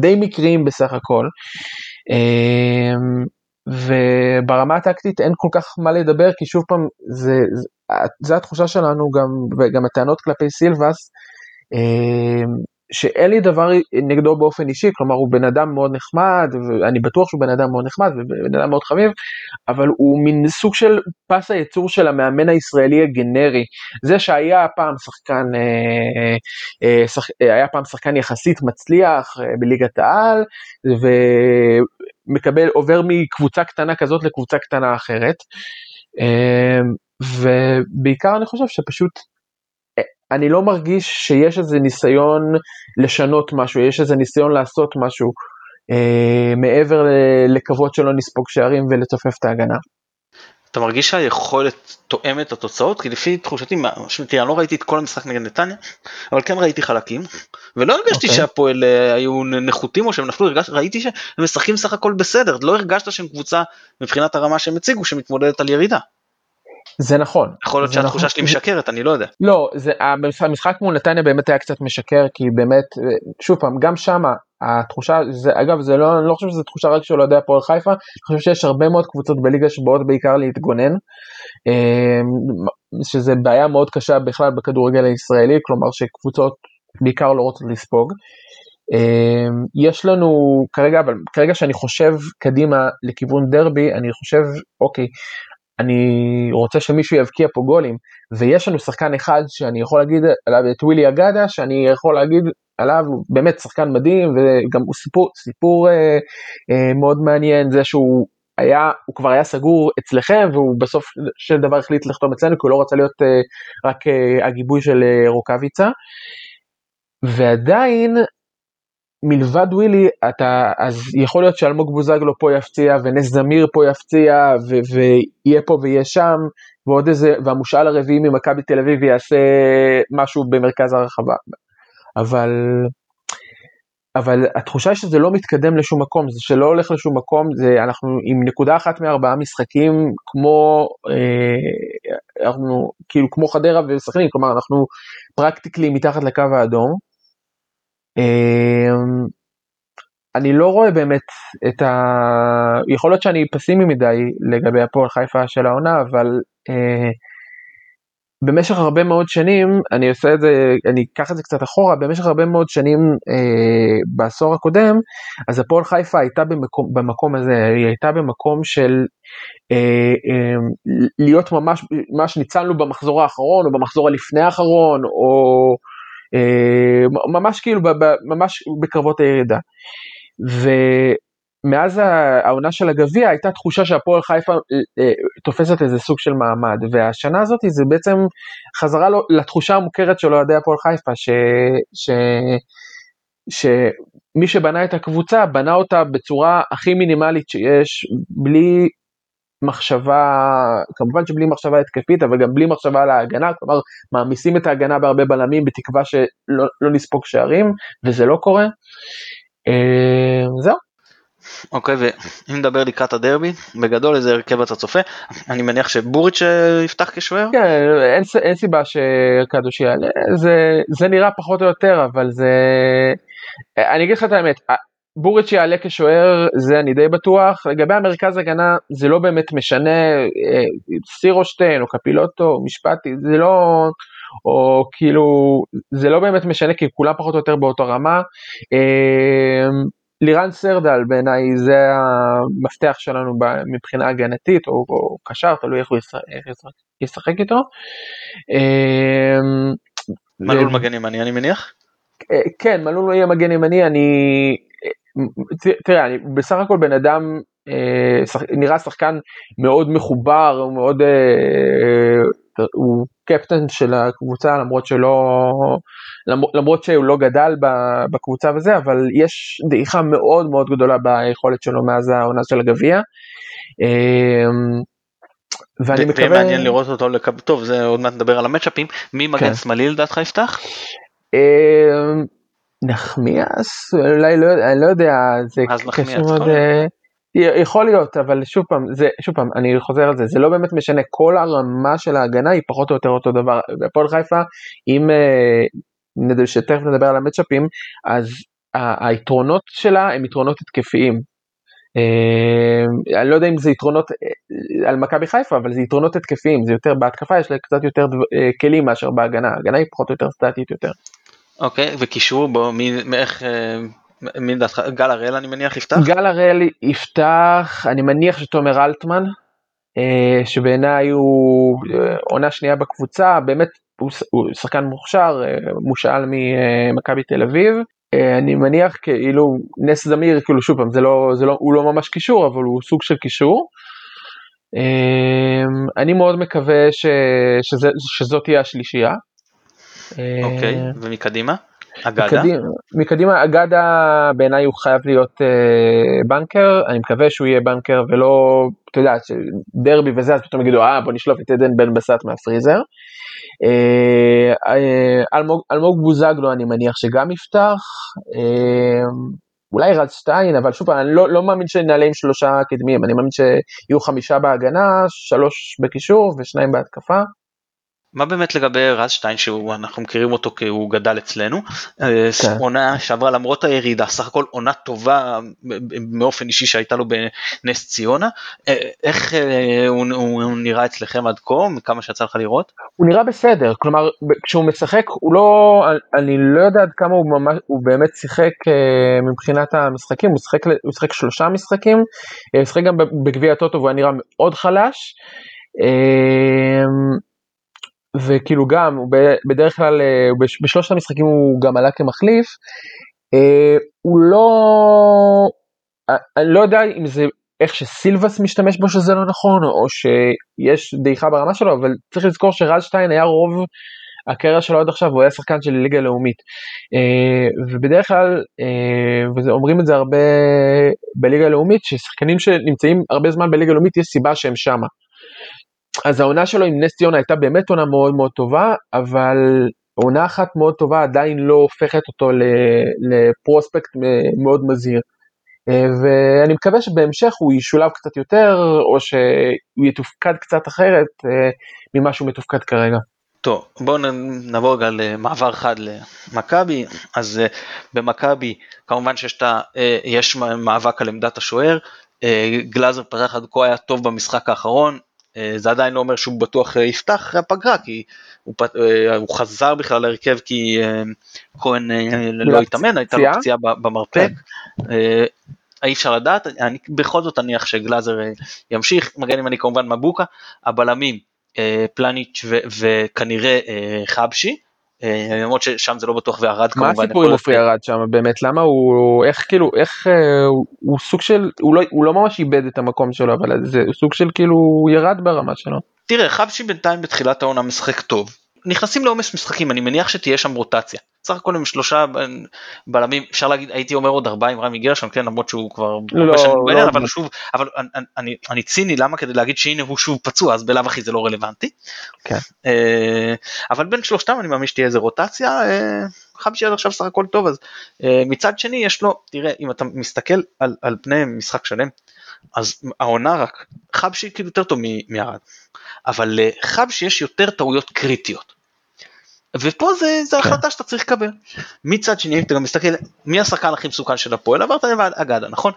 די מקריים בסך הכל, אה, וברמה הטקטית אין כל כך מה לדבר, כי שוב פעם, זה, זה, זה התחושה שלנו גם, וגם הטענות כלפי סילבס, אה, שאין לי דבר נגדו באופן אישי, כלומר הוא בן אדם מאוד נחמד, ואני בטוח שהוא בן אדם מאוד נחמד ובן אדם מאוד חביב, אבל הוא מין סוג של פס הייצור של המאמן הישראלי הגנרי. זה שהיה פעם שחקן, אה, אה, אה, היה פעם שחקן יחסית מצליח בליגת העל, ומקבל, עובר מקבוצה קטנה כזאת לקבוצה קטנה אחרת. ובעיקר אני חושב שפשוט אני לא מרגיש שיש איזה ניסיון לשנות משהו, יש איזה ניסיון לעשות משהו אה, מעבר לקוות שלא נספוג שערים ולצופף את ההגנה. אתה מרגיש שהיכולת תואמת את התוצאות? כי לפי תחושתי, תראה, אני לא ראיתי את כל המשחק נגד נתניה, אבל כן ראיתי חלקים, ולא הרגשתי okay. אוקיי. שהפועל אה, היו נחותים או שהם נפלו, הרגש, ראיתי שהם משחקים סך הכל בסדר, לא הרגשת שהם קבוצה מבחינת הרמה שהם הציגו שמתמודדת על ירידה. זה נכון. יכול להיות שהתחושה נכון. שלי משקרת, אני לא יודע. לא, זה, המשחק מול נתניה באמת היה קצת משקר, כי באמת, שוב פעם, גם שמה התחושה, זה, אגב, זה לא, אני לא חושב שזו תחושה רק של אוהדי הפועל חיפה, אני חושב שיש הרבה מאוד קבוצות בליגה שבאות בעיקר להתגונן, אמ, שזה בעיה מאוד קשה בכלל בכדורגל הישראלי, כלומר שקבוצות בעיקר לא רוצות לספוג. אמ, יש לנו כרגע, אבל כרגע שאני חושב קדימה לכיוון דרבי, אני חושב, אוקיי, אני רוצה שמישהו יבקיע פה גולים, ויש לנו שחקן אחד שאני יכול להגיד עליו את ווילי אגדה, שאני יכול להגיד עליו, הוא באמת שחקן מדהים, וגם הוא סיפור, סיפור אה, אה, מאוד מעניין, זה שהוא היה, הוא כבר היה סגור אצלכם, והוא בסוף של דבר החליט לחתום אצלנו, כי הוא לא רצה להיות אה, רק אה, הגיבוי של אה, רוקאביצה. ועדיין מלבד ווילי, אתה, אז יכול להיות שאלמוג בוזגלו פה יפציע, ונס זמיר פה יפציע, ו, ויהיה פה ויהיה שם, ועוד איזה, והמושאל הרביעי ממכבי תל אביב יעשה משהו במרכז הרחבה. אבל, אבל התחושה היא שזה לא מתקדם לשום מקום, זה שלא הולך לשום מקום, זה אנחנו עם נקודה אחת מארבעה משחקים, כמו, אה, אנחנו, כאילו כמו חדרה וסכנין, כלומר אנחנו פרקטיקלי מתחת לקו האדום. אמ, אני לא רואה באמת את ה... יכול להיות שאני פסימי מדי לגבי הפועל חיפה של העונה, אבל אה, במשך הרבה מאוד שנים, אני עושה את זה, אני אקח את זה קצת אחורה, במשך הרבה מאוד שנים אה, בעשור הקודם, אז הפועל חיפה הייתה במקום, במקום הזה, היא הייתה במקום של אה, אה, להיות ממש, ממש ניצלנו במחזור האחרון, או במחזור הלפני האחרון, או... אה, ממש כאילו, ממש בקרבות הירידה. ומאז העונה של הגביע הייתה תחושה שהפועל חיפה אה, אה, תופסת איזה סוג של מעמד, והשנה הזאת זה בעצם חזרה לתחושה המוכרת של אוהדי הפועל חיפה, ש... ש... שמי שבנה את הקבוצה בנה אותה בצורה הכי מינימלית שיש, בלי מחשבה, כמובן שבלי מחשבה התקפית, אבל גם בלי מחשבה על ההגנה, כלומר מעמיסים את ההגנה בהרבה בלמים בתקווה שלא לא נספוג שערים, וזה לא קורה. אה, זהו. אוקיי, ואם נדבר לקראת הדרבי, בגדול איזה הרכב אתה צופה? אני מניח שבוריץ' אה, יפתח כשוער? כן, אין, אין סיבה שקדוש יעלה, זה, זה נראה פחות או יותר, אבל זה... אני אגיד לך את האמת, בוריץ' יעלה כשוער זה אני די בטוח, לגבי המרכז הגנה זה לא באמת משנה, אה, סירושטיין או קפילוטו משפטי, זה לא, או כאילו, זה לא באמת משנה כי כולם פחות או יותר באותו רמה. אה, לירן סרדל בעיניי זה המפתח שלנו מבחינה הגנתית או, או קשר, תלוי איך הוא ישחק איתו. אה, מלול מגן ימני אני מניח? כן, מלול יהיה מגן ימני, אני תראה, אני בסך הכל בן אדם, אה, נראה שחקן מאוד מחובר, הוא מאוד, אה, הוא קפטן של הקבוצה למרות שלא, למרות שהוא לא גדל בקבוצה וזה, אבל יש דעיכה מאוד מאוד גדולה ביכולת שלו מאז העונה של הגביע. ואני מקווה... מעניין לראות אותו. טוב זה עוד מעט נדבר על המצ'אפים, מי מגן כן. שמאלי לדעתך יפתח? נחמיאס? אולי לא, אני לא יודע, זה קשור מאוד... אה, יכול להיות, אבל שוב פעם, זה, שוב פעם, אני חוזר על זה, זה לא באמת משנה, כל הרמה של ההגנה היא פחות או יותר אותו דבר. בפועל חיפה, אם אה, שתכף נדבר על המצ'אפים, אז היתרונות שלה הם יתרונות התקפיים. אה, אני לא יודע אם זה יתרונות על מכבי חיפה, אבל זה יתרונות התקפיים, זה יותר בהתקפה, יש לה קצת יותר כלים מאשר בהגנה, ההגנה היא פחות או יותר סטטית יותר. אוקיי, וקישור, בוא, מי, איך... מי לדעתך? גל הראל אני מניח יפתח? גל הראל יפתח, אני מניח שתומר אלטמן, אה, שבעיניי הוא אה, עונה שנייה בקבוצה, באמת הוא, הוא שחקן מוכשר, אה, מושאל ממכבי תל אביב. אני מניח כאילו נס זמיר, כאילו שוב פעם, זה לא, זה לא, הוא לא ממש קישור, אבל הוא סוג של קישור. אני מאוד מקווה ש, שזה, שזאת תהיה השלישייה. אוקיי, ומקדימה? אגדה? מקדימה, אגדה בעיניי הוא חייב להיות uh, בנקר, אני מקווה שהוא יהיה בנקר ולא, אתה יודע, דרבי וזה, אז פתאום יגידו, אה, בוא נשלוף את עדן בן בסט מהפריזר. Uh, uh, אלמוג, אלמוג בוזגלו אני מניח שגם יפתח, uh, אולי רז שטיין, אבל שוב אני לא, לא מאמין שנעלה עם שלושה קדמיים, אני מאמין שיהיו חמישה בהגנה, שלוש בקישור ושניים בהתקפה. מה באמת לגבי רז שטיין שאנחנו מכירים אותו כי הוא גדל אצלנו, אה, כן. עונה שעברה למרות הירידה, סך הכל עונה טובה מאופן אישי שהייתה לו בנס ציונה, אה, איך אה, הוא, הוא נראה אצלכם עד כה, מכמה שיצא לך לראות? הוא נראה בסדר, כלומר כשהוא משחק הוא לא, אני לא יודע עד כמה הוא, ממש, הוא באמת שיחק מבחינת המשחקים, הוא שיחק, הוא שיחק שלושה משחקים, הוא שיחק גם בגביע הטוטו והוא היה נראה מאוד חלש. וכאילו גם, בדרך כלל, אה, בשלושת המשחקים הוא גם עלה כמחליף, אה, הוא לא, אה, אני לא יודע אם זה איך שסילבס משתמש בו שזה לא נכון, או שיש דעיכה ברמה שלו, אבל צריך לזכור שרזשטיין היה רוב הקריירה שלו עד עכשיו, הוא היה שחקן של ליגה לאומית. ובדרך כלל, ואומרים את זה הרבה בליגה הלאומית, ששחקנים שנמצאים הרבה זמן בליגה הלאומית, יש סיבה שהם שמה. אז העונה שלו עם נס ציונה הייתה באמת עונה מאוד מאוד טובה, אבל עונה אחת מאוד טובה עדיין לא הופכת אותו לפרוספקט מאוד מזהיר. אה, ואני מקווה שבהמשך הוא ישולב קצת יותר, או שהוא יתופקד קצת אחרת אה, ממה שהוא מתופקד כרגע. טוב, בואו נעבור רגע למעבר חד למכבי, אז אה, במכבי כמובן שיש יש מאבק על עמדת השוער, גלאזר פתח עד כה היה טוב במשחק האחרון, זה עדיין לא אומר שהוא בטוח אה, יפתח אחרי הפגרה, כי הוא, אה, הוא חזר בכלל להרכב כי כהן לא התאמן, הייתה לו פציעה במרפק. כן. אי אפשר לדעת, אני בכל זאת אניח שגלאזר ימשיך, מגנים אני כמובן מבוקה, הבלמים פלניץ' וכנראה חבשי, אה, למרות ששם זה לא בטוח וערד כמובן. מה הסיפור עם עופרי ארד שם באמת למה הוא איך כאילו איך אה, הוא, הוא סוג של הוא לא הוא לא ממש איבד את המקום שלו אבל זה סוג של כאילו הוא ירד ברמה שלו. תראה חבשי בינתיים בתחילת העונה משחק טוב נכנסים לעומס משחקים אני מניח שתהיה שם רוטציה סך הכל עם שלושה בלמים אפשר להגיד הייתי אומר עוד ארבעה עם רמי גרשון כן למרות שהוא כבר לא, לא, בעניין, לא, אבל שוב אבל אני, אני, אני ציני למה כדי להגיד שהנה הוא שוב פצוע אז בלאו הכי זה לא רלוונטי. כן. אה, אבל בין שלושתם אני מאמין שתהיה איזה רוטציה אה, חמישי עד עכשיו סך הכל טוב אז אה, מצד שני יש לו תראה אם אתה מסתכל על, על פני משחק שלם אז העונה רק חבשי כאילו יותר טוב מירד אבל לחבשי יש יותר טעויות קריטיות. ופה זה, זה כן. החלטה שאתה צריך לקבל. מצד שני, אתה גם מסתכל, מי השחקן הכי מסוכן של הפועל? עברת לבד אגדה, נכון?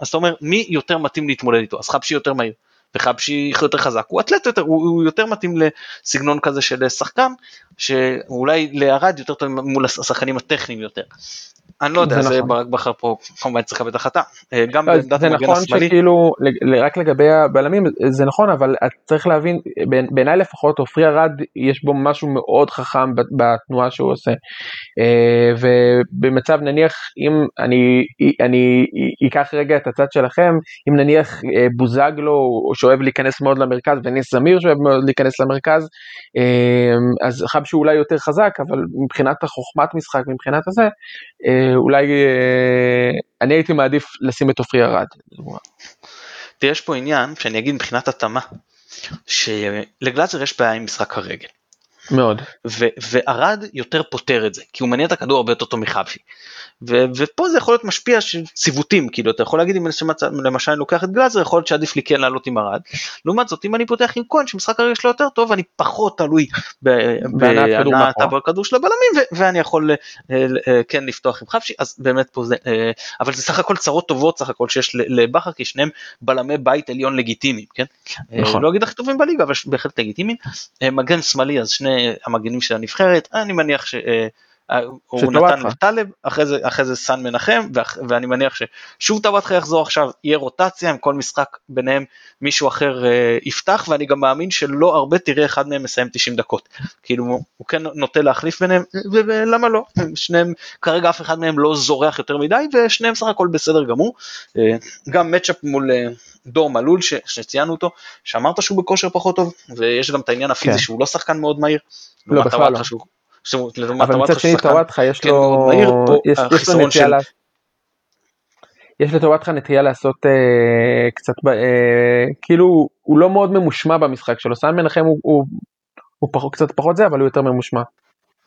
אז אתה אומר, מי יותר מתאים להתמודד איתו? אז חבשי יותר מהיר, וחבשי יותר חזק, הוא אתלט יותר, הוא, הוא יותר מתאים לסגנון כזה של שחקן, שאולי לארד יותר טוב מול השחקנים הטכניים יותר. אני לא יודע, זה נכון. ברק בכר פה כמובן צריך לקבל החלטה. גם לא, בעמדת זה המגן נכון השמאלי, שכאילו, ל- רק לגבי הבלמים, זה נכון, אבל צריך להבין, בעיני- בעיניי לפחות, עופרי ארד, יש בו משהו מאוד חכם בתנועה שהוא עושה. אה, ובמצב נניח, אם אני, אני אקח רגע את הצד שלכם, אם נניח אה, בוזגלו, שאוהב להיכנס מאוד למרכז, וניס זמיר שאוהב מאוד להיכנס למרכז, אה, אז חבשי אולי יותר חזק, אבל מבחינת החוכמת משחק, מבחינת הזה, אה, אולי אה, אני הייתי מעדיף לשים את עופרי ארד. תראה יש פה עניין שאני אגיד מבחינת התאמה, שלגלאזר יש בעיה עם משחק הרגל. מאוד. וערד יותר פותר את זה, כי הוא מניע את הכדור הרבה יותר טוב מחבשי. ו- ופה זה יכול להיות משפיע של ציוותים, כאילו אתה יכול להגיד אם למשל- למשל אני לוקח את גלאזר, יכול להיות שעדיף לי כן לעלות עם ארד. לעומת זאת אם אני פותח עם כהן שמשחק הרגל שלו יותר טוב, אני פחות תלוי בהנעת. הכדור של הבלמים, ו- ואני יכול אה, אה, כן לפתוח עם חבשי, אז באמת פה זה, אה, אבל זה סך הכל צרות טובות סך הכל שיש לבכר, כי שניהם בלמי בית עליון לגיטימיים, כן? נכון. אה, לא אגיד הכי טובים בליגה, אבל בהחלט לגיטימיים. אה, מגן שמאלי אז שני המגנים של הנבחרת אני מניח ש... אה, הוא. נתן לטלב אחרי זה אחרי זה סן מנחם ואח- ואני מניח ששוב טוואטחה יחזור עכשיו יהיה רוטציה עם כל משחק ביניהם מישהו אחר אה, יפתח ואני גם מאמין שלא הרבה תראה אחד מהם מסיים 90 דקות כאילו הוא כן נוטה להחליף ביניהם ולמה לא שניהם כרגע אף אחד מהם לא זורח יותר מדי ושניהם סך הכל בסדר גמור אה, גם מצ'אפ מול אה, דור מלול ש- שציינו אותו שאמרת שהוא בכושר פחות טוב ויש גם את העניין הפיזי כן. שהוא לא שחקן מאוד מהיר. לא, בכלל לא. שהוא- אבל מצד שני טוואטחה יש כן, לו, נטייה. יש לטוואטחה נטייה לעשות אה, קצת, אה, כאילו הוא לא מאוד ממושמע במשחק שלו, סן מנחם הוא, הוא, הוא פחות, קצת פחות זה אבל הוא יותר ממושמע.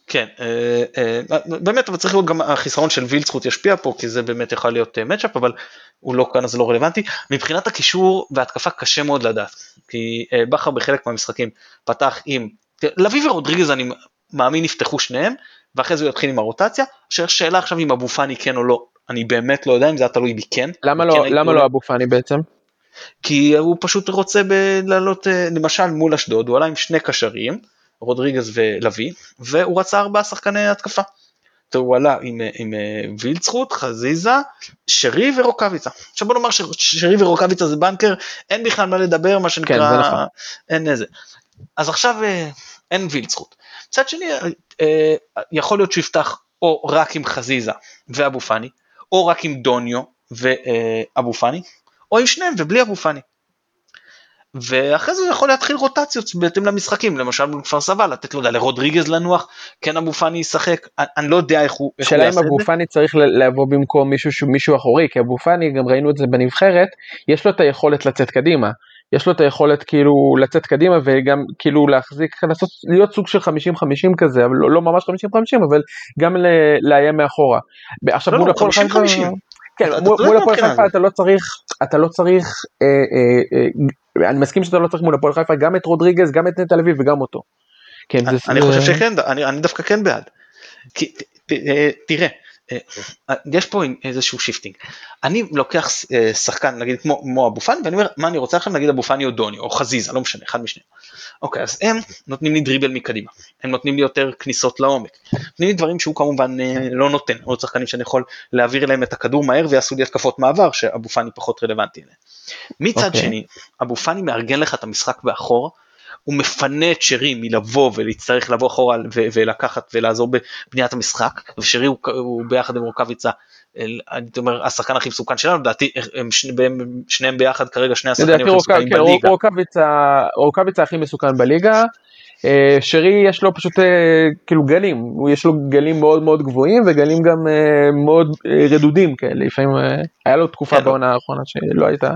כן, אה, אה, באמת, אבל צריך לראות גם החיסרון של וילצחוט ישפיע פה, כי זה באמת יכול להיות מצ'אפ, אבל הוא לא כאן אז זה לא רלוונטי. מבחינת הקישור וההתקפה קשה מאוד לדעת, כי אה, בכר בחלק מהמשחקים פתח עם, לביא ורודריגז אני מאמין יפתחו שניהם, ואחרי זה הוא יתחיל עם הרוטציה, השאלה עכשיו אם אבו פאני כן או לא, אני באמת לא יודע אם זה היה תלוי בי כן. למה כן לא, הייתי למה. לא אבו פאני בעצם? כי הוא פשוט רוצה לעלות, אה, למשל מול אשדוד, הוא עלה עם שני קשרים, רודריגז ולוי, והוא רצה ארבעה שחקני התקפה. הוא עלה עם, אה, עם אה, וילצחוט, חזיזה, שרי ורוקאביצה. עכשיו בוא נאמר ששרי ורוקאביצה זה בנקר, אין בכלל מה לדבר, מה שנקרא, כן, נכון. אין איזה. אז עכשיו אין וילצחוט. מצד שני, אה, אה, יכול להיות שהוא יפתח או רק עם חזיזה ואבו פאני, או רק עם דוניו ואבו פאני, או עם שניהם ובלי אבו פאני. ואחרי זה הוא יכול להתחיל רוטציות בהתאם למשחקים, למשל מול כפר סבא, לתת לו, לא יודע, לרודריגז לנוח, כן אבו פאני ישחק, אני, אני לא יודע איך הוא, איך הוא השאלה אם יעשה את אבו זה. פאני צריך לבוא במקום מישהו מישהו אחורי, כי אבו פאני, גם ראינו את זה בנבחרת, יש לו את היכולת לצאת קדימה. יש לו את היכולת כאילו לצאת קדימה וגם כאילו להחזיק, לעשות, להיות סוג של 50-50 כזה, אבל לא, לא ממש 50-50, אבל גם לאיים מאחורה. עכשיו לא, מול לא, הפועל 50-50. חיפה, כן, מול, מול הפועל חיפה. אתה לא צריך, אתה לא צריך, אה, אה, אה, אני מסכים שאתה לא צריך מול הפועל חיפה גם את רודריגז, גם את נטע לביא וגם אותו. כן, זה, אני זה- חושב שכן, אני, אני דווקא כן בעד. כי, ת, ת, אה, תראה, אה, יש פה איזשהו shifting. אני לוקח אה, שחקן, נגיד כמו, כמו אבו פאני, ואני אומר, מה אני רוצה עכשיו, נגיד אבו פאני או דוני, או חזיזה, לא משנה, אחד משניהם. אוקיי, אז הם נותנים לי דריבל מקדימה, הם נותנים לי יותר כניסות לעומק, נותנים לי דברים שהוא כמובן אה, לא נותן, עוד שחקנים שאני יכול להעביר אליהם את הכדור מהר ויעשו לי התקפות מעבר, שאבו פאני פחות רלוונטי אליהם. מצד אוקיי. שני, אבו פאני מארגן לך את המשחק באחור, הוא מפנה את שרי מלבוא ולהצטרך לבוא אחורה ו- ולקחת ולעזור בבניית המשחק ושרי הוא, הוא ביחד עם רוקאביצה אני אומר השחקן הכי מסוכן שלנו לדעתי הם שני, הם שניהם ביחד כרגע שני השחקנים הכי מסוכנים כן, בליגה. רוקאביצה רוקאביצה הכי מסוכן בליגה. אה, שרי יש לו פשוט אה, כאילו גלים, יש לו גלים מאוד מאוד גבוהים וגלים גם אה, מאוד רדודים כאלה, לפעמים היה לו תקופה כן. בעונה האחרונה שלא הייתה,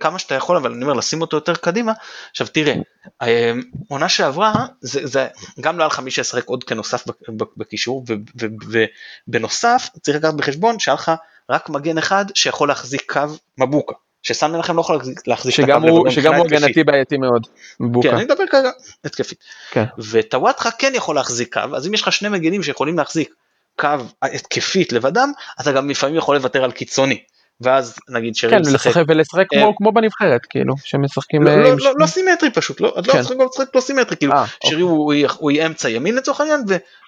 כמה שאתה, יכול אבל אני אומר לשים אותו יותר קדימה עכשיו תראה אה, עונה שעברה זה, זה גם לא היה לך מי שישחק עוד כנוסף בקישור ובנוסף צריך לקחת בחשבון שהיה לך רק מגן אחד שיכול להחזיק קו מבוקה שסן מנחם לא יכול להחזיק, את הקו לבדו שגם הוא. הגנתי בעייתי מאוד, כן, מבוקה, אני מדבר כרגע התקפית. כן. וטוואטחה כן יכול להחזיק קו, אז אם יש לך שני מגנים שיכולים להחזיק קו התקפית לבדם, אתה גם לפעמים יכול לוותר על קיצוני. ואז נגיד שרי כן, משחק ולשחק כמו, אה, כמו בנבחרת כאילו שמשחקים לא, לא, לא, לא סימטרי פשוט לא, כן. לא משחק לא סימטרי כאילו 아, שרי אוקיי. הוא, הוא יהיה אמצע ימין לצורך העניין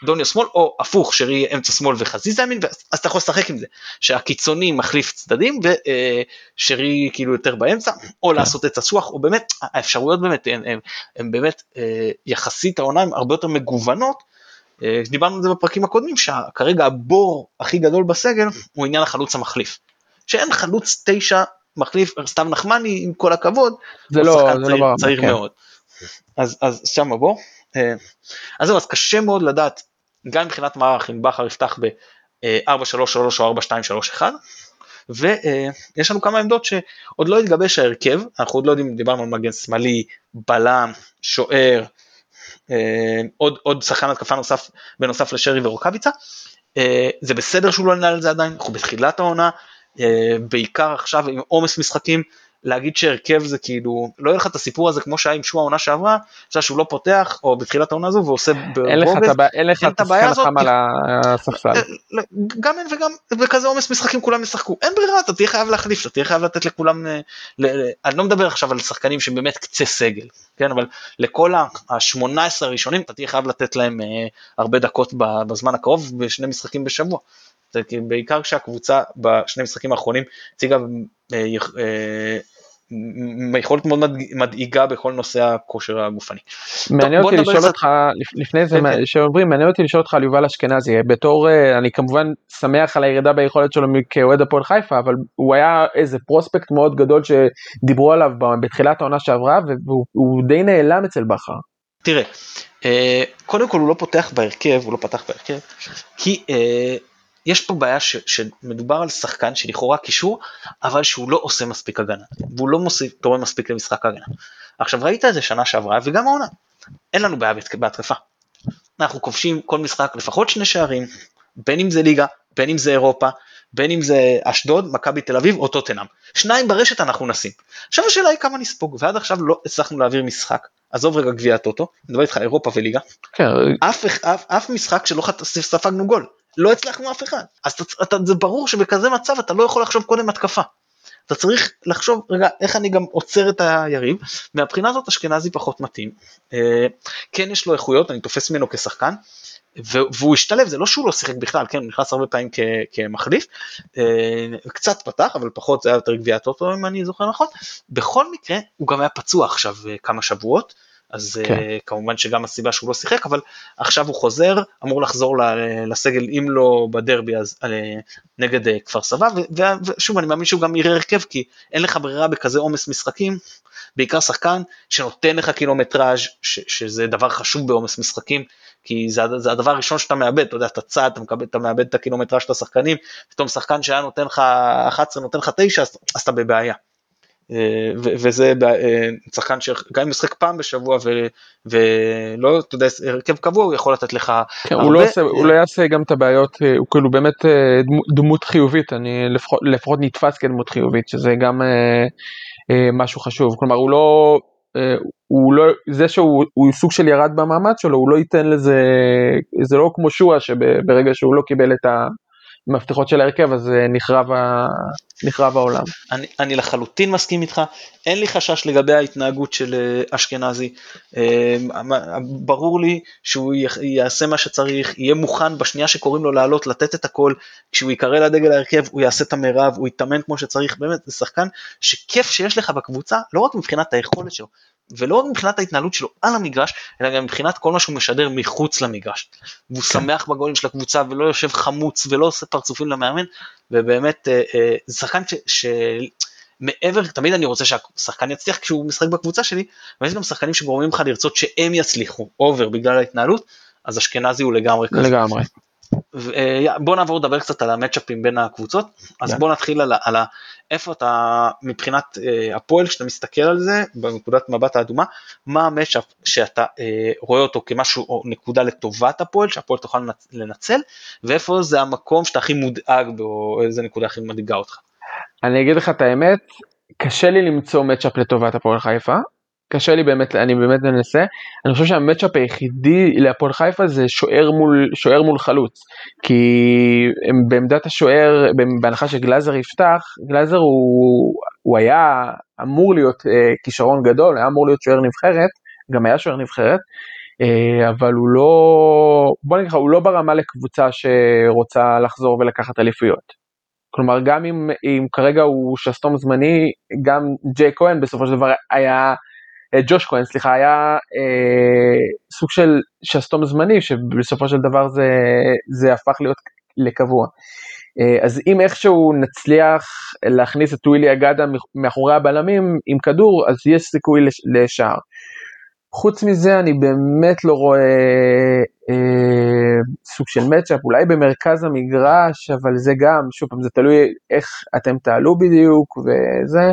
ודוניו שמאל או הפוך שרי יהיה אמצע שמאל וחזיזה ימין אז אתה יכול לשחק עם זה שהקיצוני מחליף צדדים ושרי כאילו יותר באמצע או כן. לעשות את הסוח או באמת האפשרויות באמת הן באמת יחסית העונה הן הרבה יותר מגוונות דיברנו על זה בפרקים הקודמים שכרגע הבור הכי גדול בסגל הוא עניין החלוץ המחליף. שאין חלוץ תשע מחליף סתיו נחמני עם כל הכבוד, זה לא, זה צעיר, לא צעיר כן. מאוד. אז, אז שם בוא. אה, אז זהו, אז קשה מאוד לדעת, גם מבחינת מערך, אם בכר יפתח ב-4-3-3 או 4-2-3-1, ויש לנו כמה עמדות שעוד לא התגבש ההרכב, אנחנו עוד לא יודעים, דיברנו על מגן שמאלי, בלם, שוער, אה, עוד, עוד שחקן התקפה נוסף בנוסף לשרי ורוקאביצה. אה, זה בסדר שהוא לא ננהל את זה עדיין, אנחנו בתחילת העונה, אה, בעיקר עכשיו עם עומס משחקים, להגיד שהרכב זה כאילו, לא יהיה לך את הסיפור הזה כמו שהיה עם שועה העונה שעברה, שאתה שהוא לא פותח, או בתחילת העונה הזו, ועושה ברוגז, אין לך את הבעיה הזאת, על הספסל. אה, לא, גם אין וגם בכזה עומס משחקים כולם ישחקו, אין ברירה, אתה תהיה חייב להחליף, אתה תהיה חייב לתת לכולם, אה, אני לא מדבר עכשיו על שחקנים שהם באמת קצה סגל, כן, אבל לכל ה-18 הראשונים אתה תהיה חייב לתת להם הרבה דקות בזמן הקרוב, בשני משחקים בשבוע. זה בעיקר כשהקבוצה בשני המשחקים האחרונים הציגה אה, אה, יכולת מאוד מדאיגה בכל נושא הכושר הגופני. מעניין אותי לשאול אותך, לפני זה, כן, כן. שאומרים, מעניין אותי לשאול אותך על יובל אשכנזי, בתור, אה, אני כמובן שמח על הירידה ביכולת שלו כאוהד הפועל חיפה, אבל הוא היה איזה פרוספקט מאוד גדול שדיברו עליו בתחילת העונה שעברה, והוא די נעלם אצל בכר. תראה, קודם כל הוא לא פותח בהרכב, הוא לא פתח בהרכב, כי יש פה בעיה ש, שמדובר על שחקן שלכאורה קישור, אבל שהוא לא עושה מספיק הגנה, והוא לא מוסיף, תורם מספיק למשחק הגנה. עכשיו ראית את זה שנה שעברה וגם העונה, אין לנו בעיה בהתקפה. אנחנו כובשים כל משחק לפחות שני שערים, בין אם זה ליגה, בין אם זה אירופה, בין אם זה אשדוד, מכבי תל אביב או טוטנאם. שניים ברשת אנחנו נשים. עכשיו השאלה היא כמה נספוג, ועד עכשיו לא הצלחנו להעביר משחק, עזוב רגע גביע הטוטו, אני מדבר איתך אירופה וליגה, כן. אף, אף, אף משחק שלא ספגנו גול. לא הצלחנו אף אחד. אז אתה, אתה, זה ברור שבכזה מצב אתה לא יכול לחשוב קודם התקפה. אתה צריך לחשוב, רגע, איך אני גם עוצר את היריב, מהבחינה הזאת אשכנזי פחות מתאים. אה, כן יש לו איכויות, אני תופס ממנו כשחקן, והוא השתלב, זה לא שהוא לא שיחק בכלל, כן, הוא נכנס הרבה פעמים כמחליף, אה, קצת פתח, אבל פחות, זה היה יותר גביעת אוטו אם אני זוכר נכון. בכל מקרה, הוא גם היה פצוע עכשיו אה, כמה שבועות, אז כן. uh, כמובן שגם הסיבה שהוא לא שיחק, אבל עכשיו הוא חוזר, אמור לחזור לסגל, אם לא בדרבי אז uh, נגד uh, כפר סבא, ושוב אני מאמין שהוא גם יראה הרכב, כי אין לך ברירה בכזה עומס משחקים, בעיקר שחקן שנותן לך קילומטראז', שזה דבר חשוב בעומס משחקים, כי זה, זה הדבר הראשון שאתה מאבד, אתה יודע, אתה צד, אתה, מקבל, אתה מאבד את הקילומטראז' של השחקנים, פתאום שחקן שהיה נותן לך 11, נותן לך 9, אז, אז אתה בבעיה. וזה אה, שחקן שגם אם משחק פעם בשבוע ולא, אתה יודע, הרכב קבוע, הוא יכול לתת לך כן, הרבה. הוא לא, עושה, הוא לא יעשה גם את הבעיות, אה, הוא כאילו באמת אה, דמות חיובית, אני לפחות, לפחות נתפס כדמות חיובית, שזה גם משהו חשוב, כלומר הוא לא, הוא לא, זה שהוא סוג של ירד במעמד שלו, הוא לא ייתן לזה, זה לא כמו שואה שברגע שהוא לא קיבל את ה... המפתחות של ההרכב אז אה, נחרב, ה... נחרב העולם. אני, אני לחלוטין מסכים איתך, אין לי חשש לגבי ההתנהגות של אה, אשכנזי, אה, ברור לי שהוא יעשה מה שצריך, יהיה מוכן בשנייה שקוראים לו לעלות לתת את הכל, כשהוא ייקרא לדגל ההרכב הוא יעשה את המרב, הוא יתאמן כמו שצריך, באמת זה שחקן שכיף שיש לך בקבוצה, לא רק מבחינת היכולת שלו, ולא רק מבחינת ההתנהלות שלו על המגרש, אלא גם מבחינת כל מה שהוא משדר מחוץ למגרש. והוא כן. שמח בגולים של הקבוצה ולא יושב חמוץ ולא עושה פרצופים למאמן, ובאמת אה, אה, זה שחקן ש... ש... תמיד אני רוצה שהשחקן יצליח כשהוא משחק בקבוצה שלי, אבל יש גם שחקנים שגורמים לך לרצות שהם יצליחו over בגלל ההתנהלות, אז אשכנזי הוא לגמרי כזה. לגמרי. אה, בוא נעבור לדבר קצת על ה match-upים בין הקבוצות, אז yeah. בוא נתחיל על, על איפה אתה מבחינת uh, הפועל, כשאתה מסתכל על זה בנקודת מבט האדומה, מה ה match-up שאתה uh, רואה אותו כמשהו או נקודה לטובת הפועל, שהפועל תוכל לנצל, ואיפה זה המקום שאתה הכי מודאג בו, או איזה נקודה הכי מדאיגה אותך. אני אגיד לך את האמת, קשה לי למצוא מצ'אפ לטובת הפועל חיפה, קשה לי באמת, אני באמת מנסה. אני חושב שהמצ'אפ היחידי להפועל חיפה זה שוער מול, שוער מול חלוץ. כי הם בעמדת השוער, בהנחה שגלאזר יפתח, גלאזר הוא, הוא היה אמור להיות אה, כישרון גדול, היה אמור להיות שוער נבחרת, גם היה שוער נבחרת, אה, אבל הוא לא, בוא נגיד לך, הוא לא ברמה לקבוצה שרוצה לחזור ולקחת אליפויות. כלומר גם אם, אם כרגע הוא שסתום זמני, גם ג'יי כהן בסופו של דבר היה, ג'וש כהן סליחה, היה אה, סוג של שסתום זמני שבסופו של דבר זה, זה הפך להיות לקבוע. אה, אז אם איכשהו נצליח להכניס את ווילי אגדה מאחורי הבלמים עם כדור, אז יש סיכוי לשער. חוץ מזה אני באמת לא רואה אה, סוג של מצ'אפ, אולי במרכז המגרש, אבל זה גם, שוב פעם, זה תלוי איך אתם תעלו בדיוק וזה.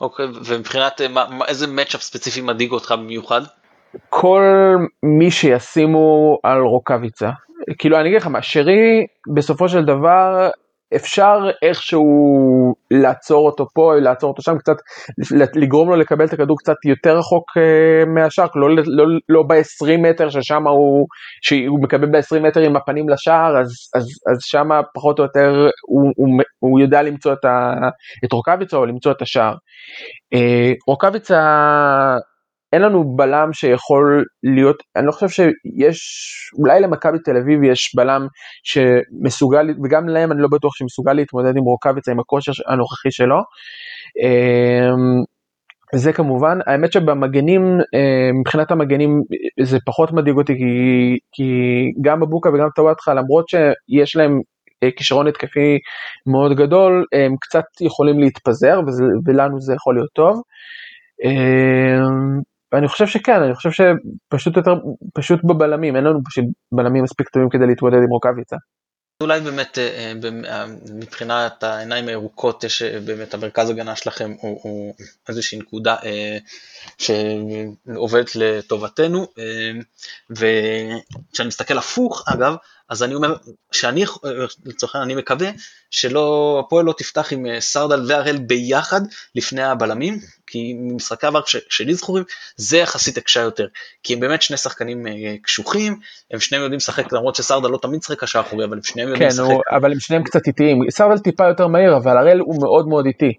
אוקיי, ומבחינת מה, איזה מצ'אפ ספציפי מדאיג אותך במיוחד? כל מי שישימו על רוקאביצה. כאילו אני אגיד לך מה, שרי בסופו של דבר אפשר איכשהו לעצור אותו פה, לעצור אותו שם, קצת לגרום לו לקבל את הכדור קצת יותר רחוק uh, מהשער, לא, לא, לא ב-20 מטר ששם הוא, שהוא מקבל ב-20 מטר עם הפנים לשער, אז, אז, אז שם פחות או יותר הוא, הוא, הוא יודע למצוא את, את רוקאביצה או למצוא את השער. Uh, רוקאביצה אין לנו בלם שיכול להיות, אני לא חושב שיש, אולי למכבי תל אביב יש בלם שמסוגל, וגם להם אני לא בטוח שמסוגל להתמודד עם רוקאביצה, עם הכושר הנוכחי שלו. אמ, זה כמובן, האמת שבמגנים, אמ, מבחינת המגנים זה פחות מדאיג אותי כי, כי גם בבוקה וגם טוואטחה למרות שיש להם אה, כישרון התקפי מאוד גדול, הם קצת יכולים להתפזר וזה, ולנו זה יכול להיות טוב. ואני חושב שכן, אני חושב שפשוט יותר, פשוט בבלמים, אין לנו פשוט בלמים מספיק טובים כדי להתמודד עם רוקאביצה. אולי באמת אה, אה, מבחינת העיניים הירוקות יש אה, באמת המרכז הגנה שלכם הוא, הוא איזושהי נקודה שעובדת לטובתנו וכשאני מסתכל הפוך אגב אז אני אומר שאני, לצורך העניין, אני מקווה שלא, הפועל לא תפתח עם אה, סרדל והראל ביחד לפני הבלמים, כי משחקי עבר שלי זכורים, זה יחסית הקשה יותר, כי הם באמת שני שחקנים אה, קשוחים, הם שניהם יודעים לשחק, למרות שסרדל לא תמיד משחק קשר אחורי, אבל הם שניהם יודעים כן, לשחק. כן, אבל הם שניהם קצת איטיים, סרדל טיפה יותר מהיר, אבל הראל הוא מאוד מאוד איטי.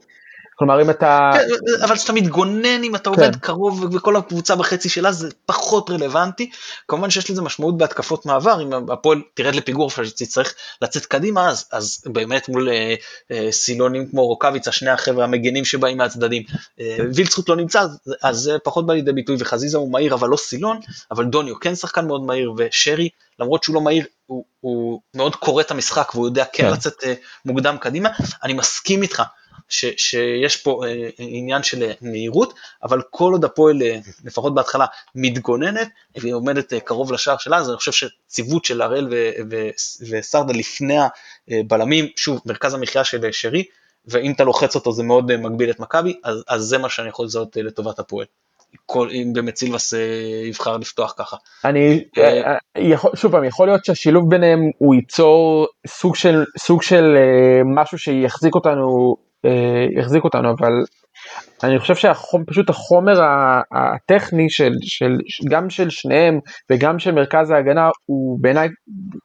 כלומר אם אתה... כן, אבל כשאתה מתגונן אם אתה כן. עובד קרוב וכל הקבוצה בחצי שלה זה פחות רלוונטי. כמובן שיש לזה משמעות בהתקפות מעבר, אם הפועל תרד לפיגור שתצטרך לצאת קדימה אז, אז באמת מול אה, אה, סילונים כמו רוקאביצה, שני החבר'ה המגנים שבאים מהצדדים, אה, וילצחוט לא נמצא אז זה פחות בא לידי ביטוי וחזיזה הוא מהיר אבל לא סילון, אבל דוניו כן שחקן מאוד מהיר ושרי למרות שהוא לא מהיר, הוא, הוא מאוד קורא את המשחק והוא יודע כן, כן. לצאת אה, מוקדם קדימה. אני מסכים איתך ש, שיש פה אה, עניין של אה, מהירות, אבל כל עוד הפועל, אה, לפחות בהתחלה, מתגוננת והיא עומדת אה, קרוב לשער שלה, אז אני חושב שציוות של הראל וסרדה לפני הבלמים, שוב, מרכז המחיה של אה, שרי, ואם אתה לוחץ אותו זה מאוד מגביל את מכבי, אז, אז זה מה שאני יכול לזהות לטובת הפועל. כל, אם באמת סילבס יבחר לפתוח ככה. אני, יכול, שוב פעם, יכול להיות שהשילוב ביניהם הוא ייצור סוג של, סוג של משהו שיחזיק אותנו אה, יחזיק אותנו, אבל אני חושב שפשוט החומר הטכני של, של, גם של שניהם וגם של מרכז ההגנה הוא בעיניי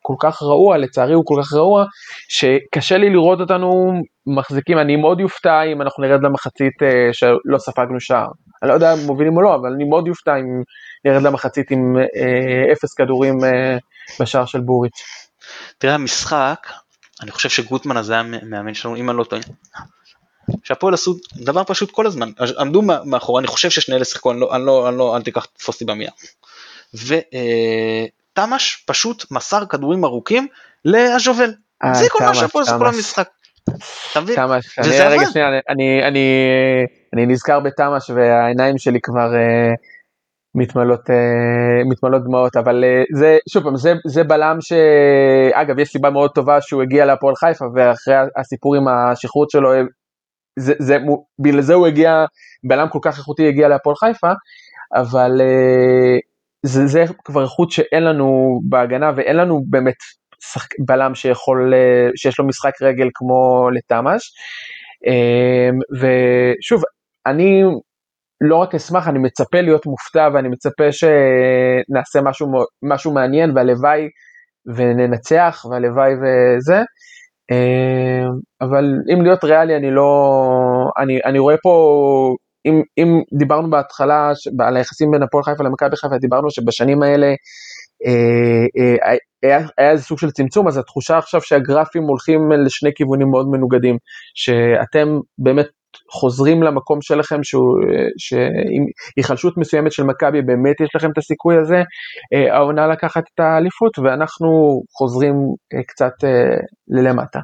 כל כך רעוע, לצערי הוא כל כך רעוע, שקשה לי לראות אותנו מחזיקים, אני מאוד יופתע אם אנחנו נרד למחצית אה, שלא ספגנו שער. אני לא יודע אם מובילים או לא, אבל אני מאוד יופתע אם נרד למחצית עם אה, אפס כדורים אה, בשער של בוריץ'. תראה המשחק, אני חושב שגוטמן הזה היה מאמן שלנו, אם אני לא טועה, שהפועל עשו דבר פשוט כל הזמן, עמדו מאחורי, אני חושב ששני אלה שיחקו, אני לא, אני לא, אני לא, אל תיקח, תתפוס אותי במילה. ותמ"ש פשוט מסר כדורים ארוכים לאז'ובל. אה, זה כל מה שהפועל עשו כל המשחק. אתה מבין? וזה עבד. אני נזכר בתמ"ש והעיניים שלי כבר אה, מתמלות, מתמלות דמעות, אבל זה, שוב פעם, זה, זה בלם שאגב, יש סיבה מאוד טובה שהוא הגיע להפועל חיפה, ואחרי הסיפור עם השחרות שלו, זה, זה, בגלל זה הוא הגיע, בלם כל כך איכותי הגיע להפועל חיפה, אבל אה, זה, זה כבר איכות שאין לנו בהגנה ואין לנו באמת בלם שיכול, אה, שיש לו משחק רגל כמו לתמ"ש. אה, ושוב, אני לא רק אשמח, אני מצפה להיות מופתע ואני מצפה שנעשה משהו, משהו מעניין והלוואי וננצח והלוואי וזה. אה, אבל אם להיות ריאלי אני לא, אני, אני רואה פה, אם, אם דיברנו בהתחלה על היחסים בין הפועל חיפה למכבי חיפה, דיברנו שבשנים האלה אה, אה, היה, היה איזה סוג של צמצום, אז התחושה עכשיו שהגרפים הולכים לשני כיוונים מאוד מנוגדים, שאתם באמת חוזרים למקום שלכם, שעם היחלשות מסוימת של מכבי באמת יש לכם את הסיכוי הזה, אה, העונה לקחת את האליפות, ואנחנו חוזרים אה, קצת אה, ללמטה.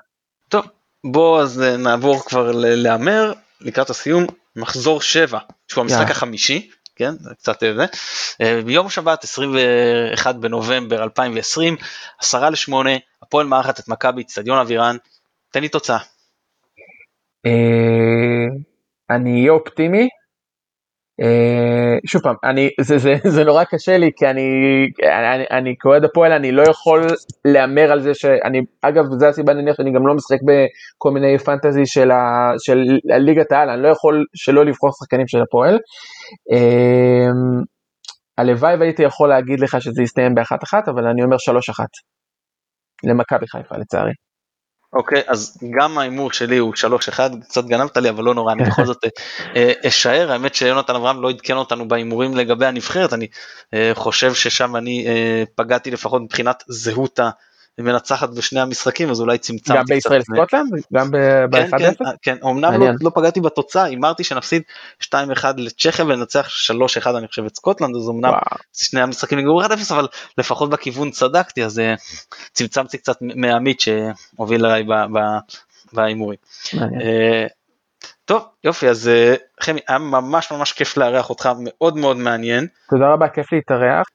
טוב, בוא אז נעבור כבר להמר, לקראת הסיום, מחזור 7, שהוא המשחק yeah. החמישי, כן, קצת זה, ביום שבת 21 בנובמבר 2020, 10 ל-8, הפועל מארחת את מכבי, אצטדיון אבירן, תן לי תוצאה. אה, אני אהיה אופטימי. אה, שוב פעם, אני, זה, זה, זה נורא קשה לי כי אני, אני, אני כאוהד הפועל אני לא יכול להמר על זה שאני, אגב זה הסיבה נניח שאני גם לא משחק בכל מיני פנטזי של, ה, של ליגת העל, אני לא יכול שלא לבחור שחקנים של הפועל. אה, הלוואי והייתי יכול להגיד לך שזה יסתיים באחת אחת, אבל אני אומר שלוש אחת. למכבי חיפה לצערי. אוקיי, אז גם ההימור שלי הוא 3-1, קצת גנבת לי, אבל לא נורא, אני בכל זאת אה, אה, אשאר, האמת שיונתן אברהם לא עדכן אותנו בהימורים לגבי הנבחרת, אני אה, חושב ששם אני פגעתי לפחות מבחינת זהות מנצחת בשני המשחקים אז אולי צמצמתי גם בישראל סקוטלנד? גם ב-1-0? כן, כן, כן, אמנם לא, לא פגעתי בתוצאה, הימרתי שנפסיד 2-1 לצ'כיה וננצח 3-1 אני חושב את סקוטלנד, אז אמנם שני המשחקים נגמרו 1-0 אבל לפחות בכיוון צדקתי אז צמצמתי קצת מהעמית שהוביל עליי בהימורים. טוב יופי אז אה, חמי היה ממש ממש כיף לארח אותך מאוד מאוד מעניין. תודה רבה כיף להתארח.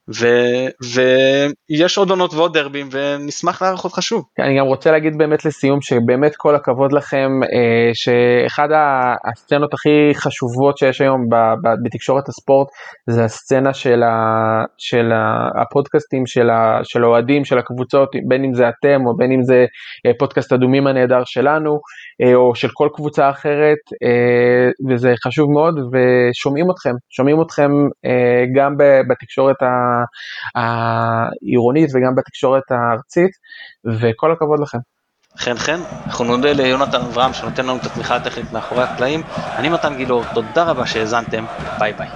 ויש עוד עונות ועוד דרבים ונשמח לארח אותך שוב. אני גם רוצה להגיד באמת לסיום שבאמת כל הכבוד לכם אה, שאחד הסצנות הכי חשובות שיש היום בתקשורת הספורט זה הסצנה של, ה, של הפודקאסטים של, ה, של האוהדים של הקבוצות בין אם זה אתם או בין אם זה אה, פודקאסט אדומים הנהדר שלנו או של כל קבוצה אחרת. וזה חשוב מאוד, ושומעים אתכם, שומעים אתכם אה, גם בתקשורת העירונית וגם בתקשורת הארצית, וכל הכבוד לכם. חן חן, אנחנו נודה ליונתן אברהם שנותן לנו את התמיכה הטכנית מאחורי הקלעים. אני מתן גילאור, תודה רבה שהאזנתם, ביי ביי.